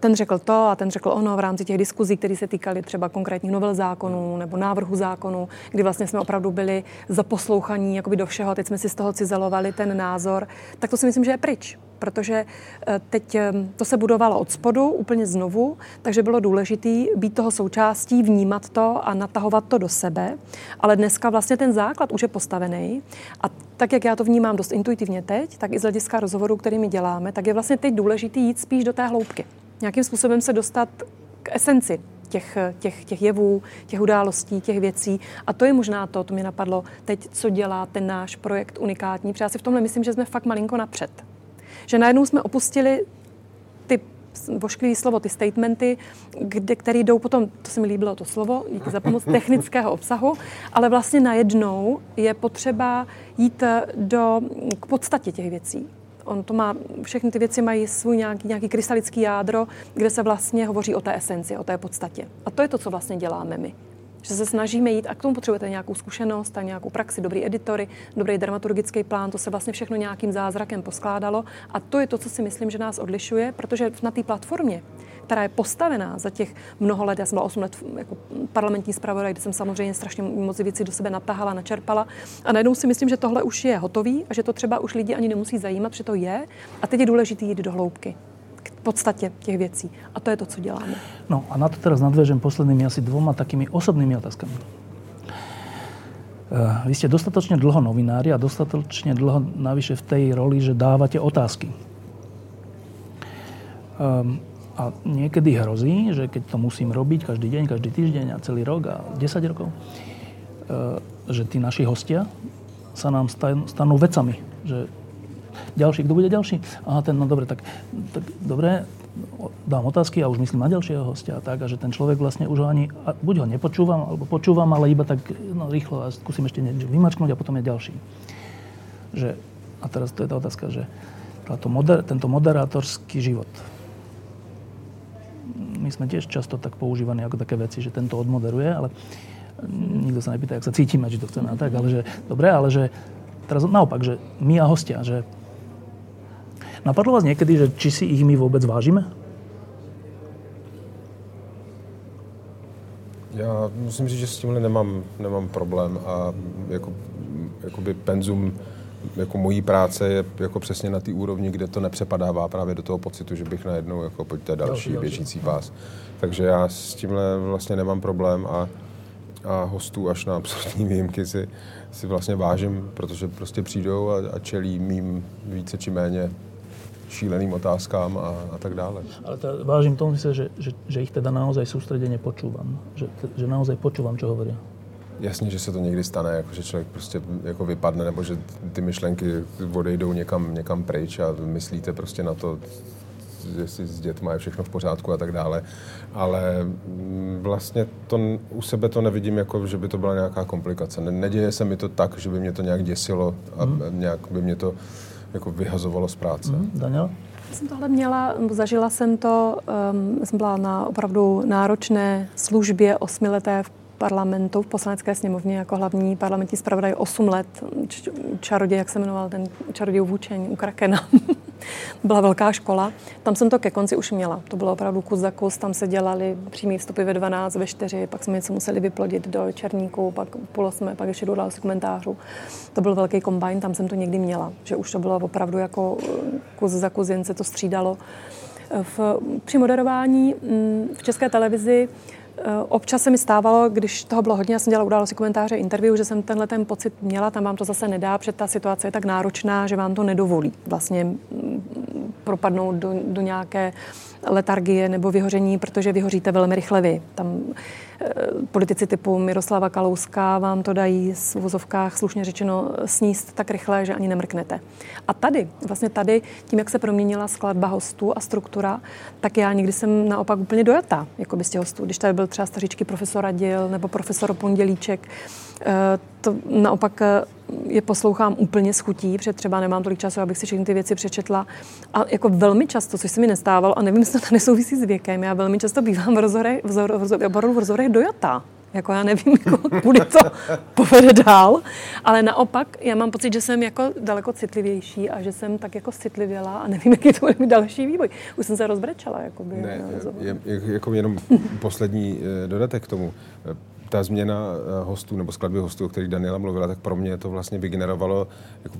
ten řekl to a ten řekl ono v rámci těch diskuzí, které se týkaly třeba konkrétních novel zákonů nebo návrhu zákonů, kdy vlastně jsme opravdu byli zaposlouchaní jakoby do všeho, teď jsme si z toho cizelovali ten názor, tak to si myslím, že je pryč protože eh, teď eh, to se budovalo od spodu úplně znovu, takže bylo důležité být toho součástí, vnímat to a natahovat to do sebe. Ale dneska vlastně ten základ už je postavený a tak, jak já to vnímám dost intuitivně teď, tak i z hlediska rozhovoru, který my děláme, tak je vlastně teď důležité jít spíš do té hloubky. Nějakým způsobem se dostat k esenci těch, těch, těch jevů, těch událostí, těch věcí. A to je možná to, to mi napadlo teď, co dělá ten náš projekt unikátní. Protože já si v tomhle myslím, že jsme fakt malinko napřed že najednou jsme opustili ty vošklivý slovo, ty statementy, kde, které jdou potom, to se mi líbilo to slovo, díky za pomoc technického obsahu, ale vlastně najednou je potřeba jít do, k podstatě těch věcí. On to má, všechny ty věci mají svůj nějaký, nějaký krystalický jádro, kde se vlastně hovoří o té esenci, o té podstatě. A to je to, co vlastně děláme my. Že se snažíme jít a k tomu potřebujete nějakou zkušenost a nějakou praxi, dobrý editory, dobrý dramaturgický plán, to se vlastně všechno nějakým zázrakem poskládalo. A to je to, co si myslím, že nás odlišuje, protože na té platformě, která je postavená za těch mnoho let, já jsem byla 8 let jako parlamentní zpravodaj, kde jsem samozřejmě strašně moc věcí do sebe natahala, načerpala. A najednou si myslím, že tohle už je hotový a že to třeba už lidi ani nemusí zajímat, že to je. A teď je důležité jít do hloubky podstatě těch věcí. A to je to, co děláme. No a na to teraz nadvežem poslednými asi dvoma takými osobnými otázkami. Eh, vy ste dostatočne dlho novinári a dostatočne dlho navyše v tej roli, že dávate otázky. Um, a niekedy hrozí, že keď to musím robiť každý deň, každý týždeň a celý rok a 10 rokov, uh, že tí naši hostia sa nám stanú vecami. Že ďalší, kto bude ďalší? Aha, ten, no dobre, tak, tak dobre, dám otázky a už myslím na ďalšieho hostia a tak, a že ten človek vlastne už ho ani, buď ho nepočúvam, alebo počúvam, ale iba tak no, rýchlo a skúsim ešte niečo vymačknúť a potom je ďalší. Že, a teraz to je tá otázka, že táto moder, tento moderátorský život, my sme tiež často tak používaní ako také veci, že tento odmoderuje, ale nikto sa nepýta, jak sa cítime, či to chceme a tak, ale že, dobre, ale že teraz naopak, že my a hostia, že Napadlo vás někdy, že či si ich my vůbec vážíme? Já musím říct, že s tímhle nemám, nemám problém a jako, jakoby penzum jako mojí práce je jako přesně na té úrovni, kde to nepřepadává právě do toho pocitu, že bych najednou jako pojďte další, další běžící pás. Takže já s tímhle vlastně nemám problém a, a hostů až na absolutní výjimky si, si vlastně vážím, protože prostě přijdou a, a čelí mým více či méně šíleným otázkám a, a tak dále. Ale to, vážím tomu se, že, že, že ich teda naozaj soustředěně počúvam. Že, že naozaj počúvam, čo hovoria. Jasně, že se to někdy stane, jako že člověk prostě jako vypadne, nebo že ty myšlenky odejdou někam, někam pryč a myslíte prostě na to, jestli s dětma je všechno v pořádku a tak dále. Ale mm, vlastně to, u sebe to nevidím jako, že by to byla nějaká komplikace. Neděje se mi to tak, že by mě to nějak děsilo a hmm. nějak by mě to jako vyhazovalo z práce. Mm, Daniel? jsem tohle měla, zažila jsem to, um, jsem byla na opravdu náročné službě osmileté v parlamentu, v poslanecké sněmovně jako hlavní parlamentní zpravodaj 8 let, čaroděj, jak se jmenoval ten čaroděj vůčeň u Krakena. byla velká škola. Tam jsem to ke konci už měla. To bylo opravdu kus za kus. Tam se dělali přímý vstupy ve 12, ve 4, pak jsme něco museli vyplodit do černíku, pak půl jsme, pak ještě do dalších komentářů. To byl velký kombajn, tam jsem to někdy měla. Že už to bylo opravdu jako kus za kus, jen se to střídalo. V, při moderování mm, v české televizi Eh, občas se mi stávalo, když toho bylo hodně, já jsem dělala události komentáře, interview, že jsem tenhle ten pocit měla, tam vám to zase nedá, protože ta situace je tak náročná, že vám to nedovolí vlastně mm, propadnout do, do nějaké letargie nebo vyhoření, protože vyhoříte velmi rychle vy. Tam e, politici typu Miroslava Kalouska vám to dají v vozovkách slušně řečeno sníst tak rychle, že ani nemrknete. A tady, vlastně tady, tím, jak se proměnila skladba hostů a struktura, tak já někdy jsem naopak úplně dojatá, jako by z těch hostů. Když tady byl třeba stařičky profesor Radil nebo profesor Pondělíček, e, to naopak e, je poslouchám úplně s chutí, protože třeba nemám tolik času, abych si všechny ty věci přečetla. A jako velmi často, což se mi nestávalo, a nevím, jestli to nesouvisí s věkem, já velmi často bývám v rozhorech, v, rozhorech, v rozhorech dojatá. Jako já nevím, jako, kudy to povede dál, ale naopak já mám pocit, že jsem jako daleko citlivější a že jsem tak jako citlivěla a nevím, jaký to bude mít další vývoj. Už jsem se rozbrečela. Jakoby, ne, je, je, jako jenom poslední eh, dodatek k tomu. Ta změna eh, hostů nebo skladby hostů, o kterých Daniela mluvila, tak pro mě to vlastně vygenerovalo jako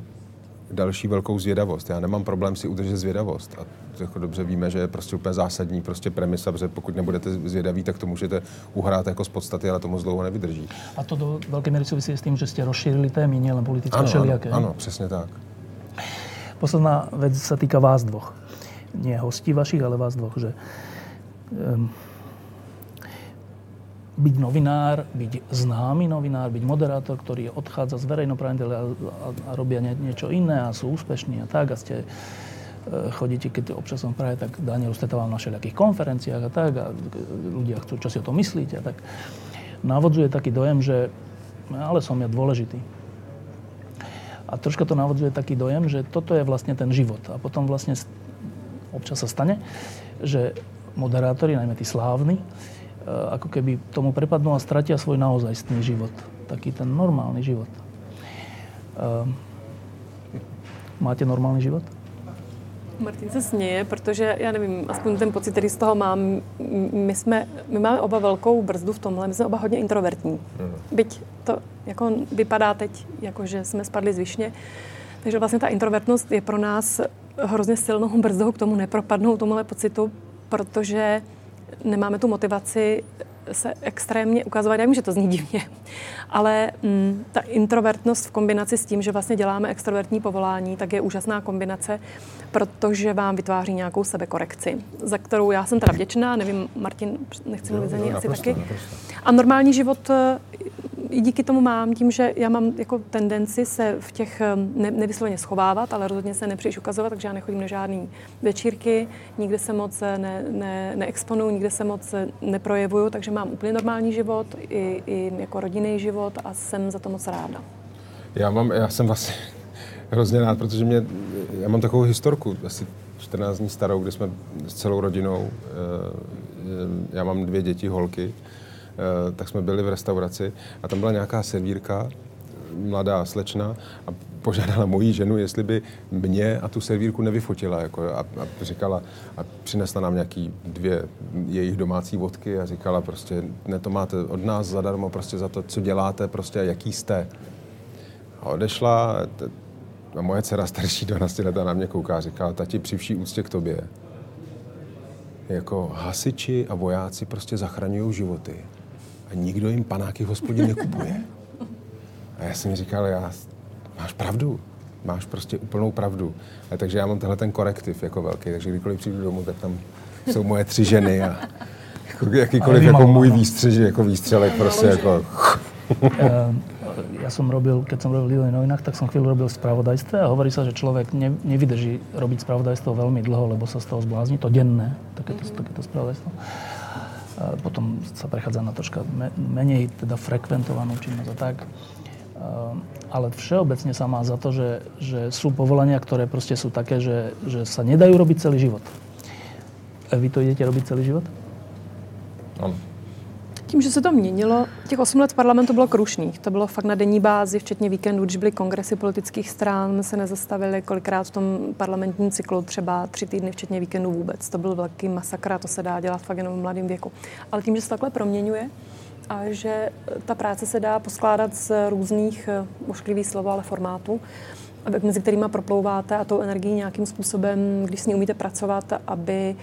další velkou zvědavost. Já nemám problém si udržet zvědavost. A jako dobře víme, že je prostě úplně zásadní prostě premisa, protože pokud nebudete zvědaví, tak to můžete uhrát jako z podstaty, ale to moc dlouho nevydrží. A to do velké míry souvisí s tím, že jste rozšířili témy, nielen politické, ano, všelijaké. Ano, ano, přesně tak. Posledná věc se týká vás dvoch. Nie hostí vašich, ale vás dvoch, že um, byť novinár, byť známy novinár, byť moderátor, ktorý odchádza z verejnoprávnej a, a, a robia nie, niečo iné a sú úspešní a tak a ste e, chodíte, keď občas som práve tak Daniel stretávam na všelijakých konferenciách a tak a ľudia chcú, čo si o tom myslíte a tak navodzuje taký dojem, že ale som ja dôležitý. A troška to navodzuje taký dojem, že toto je vlastne ten život. A potom vlastne občas sa stane, že moderátori, najmä tí slávni, Eh, ako keby tomu prepadnú a stratia svoj naozajstný život. Taký ten normálny život. Eh, máte normální život? Martin se směje, protože já nevím, aspoň ten pocit, který z toho mám, my, jsme, my máme oba velkou brzdu v tomhle, my jsme oba hodně introvertní. Mm. Byť to jako vypadá teď, jako že jsme spadli z višně, takže vlastně ta introvertnost je pro nás hrozně silnou brzdou k tomu nepropadnout tomuhle pocitu, protože nemáme tu motivaci se extrémně ukazovat. Já vím, že to zní divně, ale mm, ta introvertnost v kombinaci s tím, že vlastně děláme extrovertní povolání, tak je úžasná kombinace, protože vám vytváří nějakou sebekorekci, za kterou já jsem teda vděčná, nevím, Martin, nechci mluvit za něj asi taky. Naprosto. A normální život i díky tomu mám, tím, že já mám jako tendenci se v těch ne, nevysloveně schovávat, ale rozhodně se nepříliš ukazovat, takže já nechodím na žádné večírky, nikde se moc ne, ne, neexponuju, nikde se moc neprojevuju, takže mám úplně normální život, i, i jako rodinný život a jsem za to moc ráda. Já, mám, já jsem vlastně hrozně rád, protože mě, já mám takovou historku, asi 14 dní starou, kdy jsme s celou rodinou, eh, já mám dvě děti, holky, Eh, tak jsme byli v restauraci a tam byla nějaká servírka, mladá slečna a požádala moji ženu, jestli by mě a tu servírku nevyfotila. Jako, a, a říkala, a přinesla nám nějaký dvě jejich domácí vodky a říkala prostě, ne to máte od nás zadarmo prostě za to, co děláte, prostě a jaký jste. A odešla a moje dcera starší 12 leta na mě kouká a říká, tati při vší úctě k tobě, jako hasiči a vojáci prostě zachraňují životy a nikdo jim panáky v hospodě nekupuje. A já jsem mi říkal, já, máš pravdu, máš prostě úplnou pravdu. A takže já mám tenhle ten korektiv jako velký, takže kdykoliv přijdu domů, tak tam jsou moje tři ženy a jako, jakýkoliv jako můj výstřež, jako výstřelek prostě jako... ja som robil, keď som robil v Lidových novinách, tak som chvíľu robil spravodajstve a hovorí sa, že človek ne, nevydrží robiť spravodajstvo veľmi dlho, lebo sa z toho zblázni, to denné, takéto, takéto spravodajstvo potom sa prechádza na troška menej teda frekventovanú činnosť a tak. Ale všeobecne sa má za to, že, že sú povolania, ktoré proste sú také, že, že sa nedajú robiť celý život. Vy to idete robiť celý život? Áno. Tím, že se to měnilo, těch 8 let v parlamentu bylo krušných. To bylo fakt na denní bázi, včetně víkendů, když byly kongresy politických stran, se nezastavili kolikrát v tom parlamentním cyklu, třeba tři týdny, včetně víkendů vůbec. To byl velký masakr a to se dá dělat fakt jenom v mladém věku. Ale tím, že se takhle proměňuje, a že ta práce se dá poskládat z různých, eh, ošklivých slov, ale formátů, mezi kterými proplouváte a tou energií nějakým způsobem, když s ní umíte pracovat, aby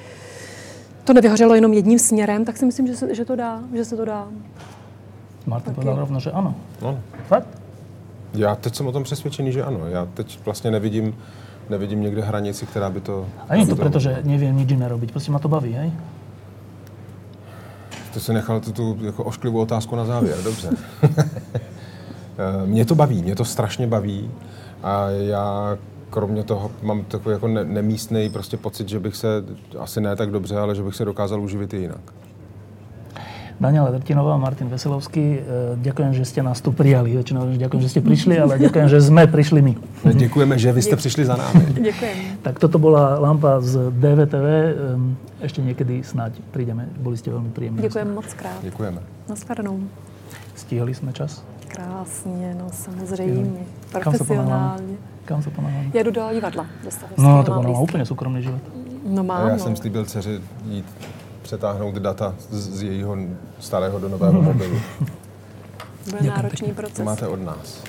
to nevyhořelo jenom jedním směrem, tak si myslím, že se, že to dá, že se to dá. Martin povedal rovno, že ano. No. Fakt? Já teď jsem o tom přesvědčený, že ano. Já teď vlastně nevidím, nevidím někde hranici, která by to... A není to proto, že nevím nic jiné robiť. Prostě ma to baví, hej? Ty si nechal tu, tu jako ošklivou otázku na závěr, dobře. mě to baví, mě to strašně baví a já kromě toho mám takový jako ne, nemístný prostě pocit, že bych se, asi ne tak dobře, ale že bych se dokázal uživit i jinak. Daniela Drtinová, Martin Veselovský, ďakujem, že ste nás tu prijali. Väčšinou ďakujem, že ste prišli, ale ďakujem, že sme prišli my. Ďakujeme, že vy ste prišli za námi. Ďakujem. Tak toto bola Lampa z DVTV. Ešte niekedy snáď prídeme. Boli ste veľmi príjemní. Ďakujem moc krát. Ďakujeme. Naschledanou. Stihli jsme čas? Krásně, no samozřejmě. Kam se Profesionálně. Kam se ponáhláme? Já jdu do divadla. No, to ono má úplně soukromý život. No A mám, já no. jsem slíbil dceři jít přetáhnout data z, z jejího starého do nového mobilu. Byl náročný proces. To máte od nás.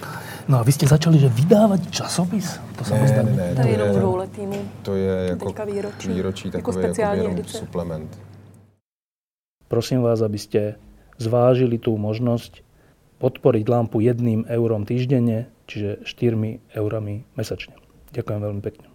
No a vy jste začali, že vydávat časopis? To se Ne, ne, ne, To je jenom dvouletýmu. To je jako výročí. výročí Jako takový jako speciální jenom edice. suplement. Prosím vás, aby ste zvážili tú možnosť podporiť lampu jedným eurom týždenne, čiže 4 eurami mesačne. Ďakujem veľmi pekne.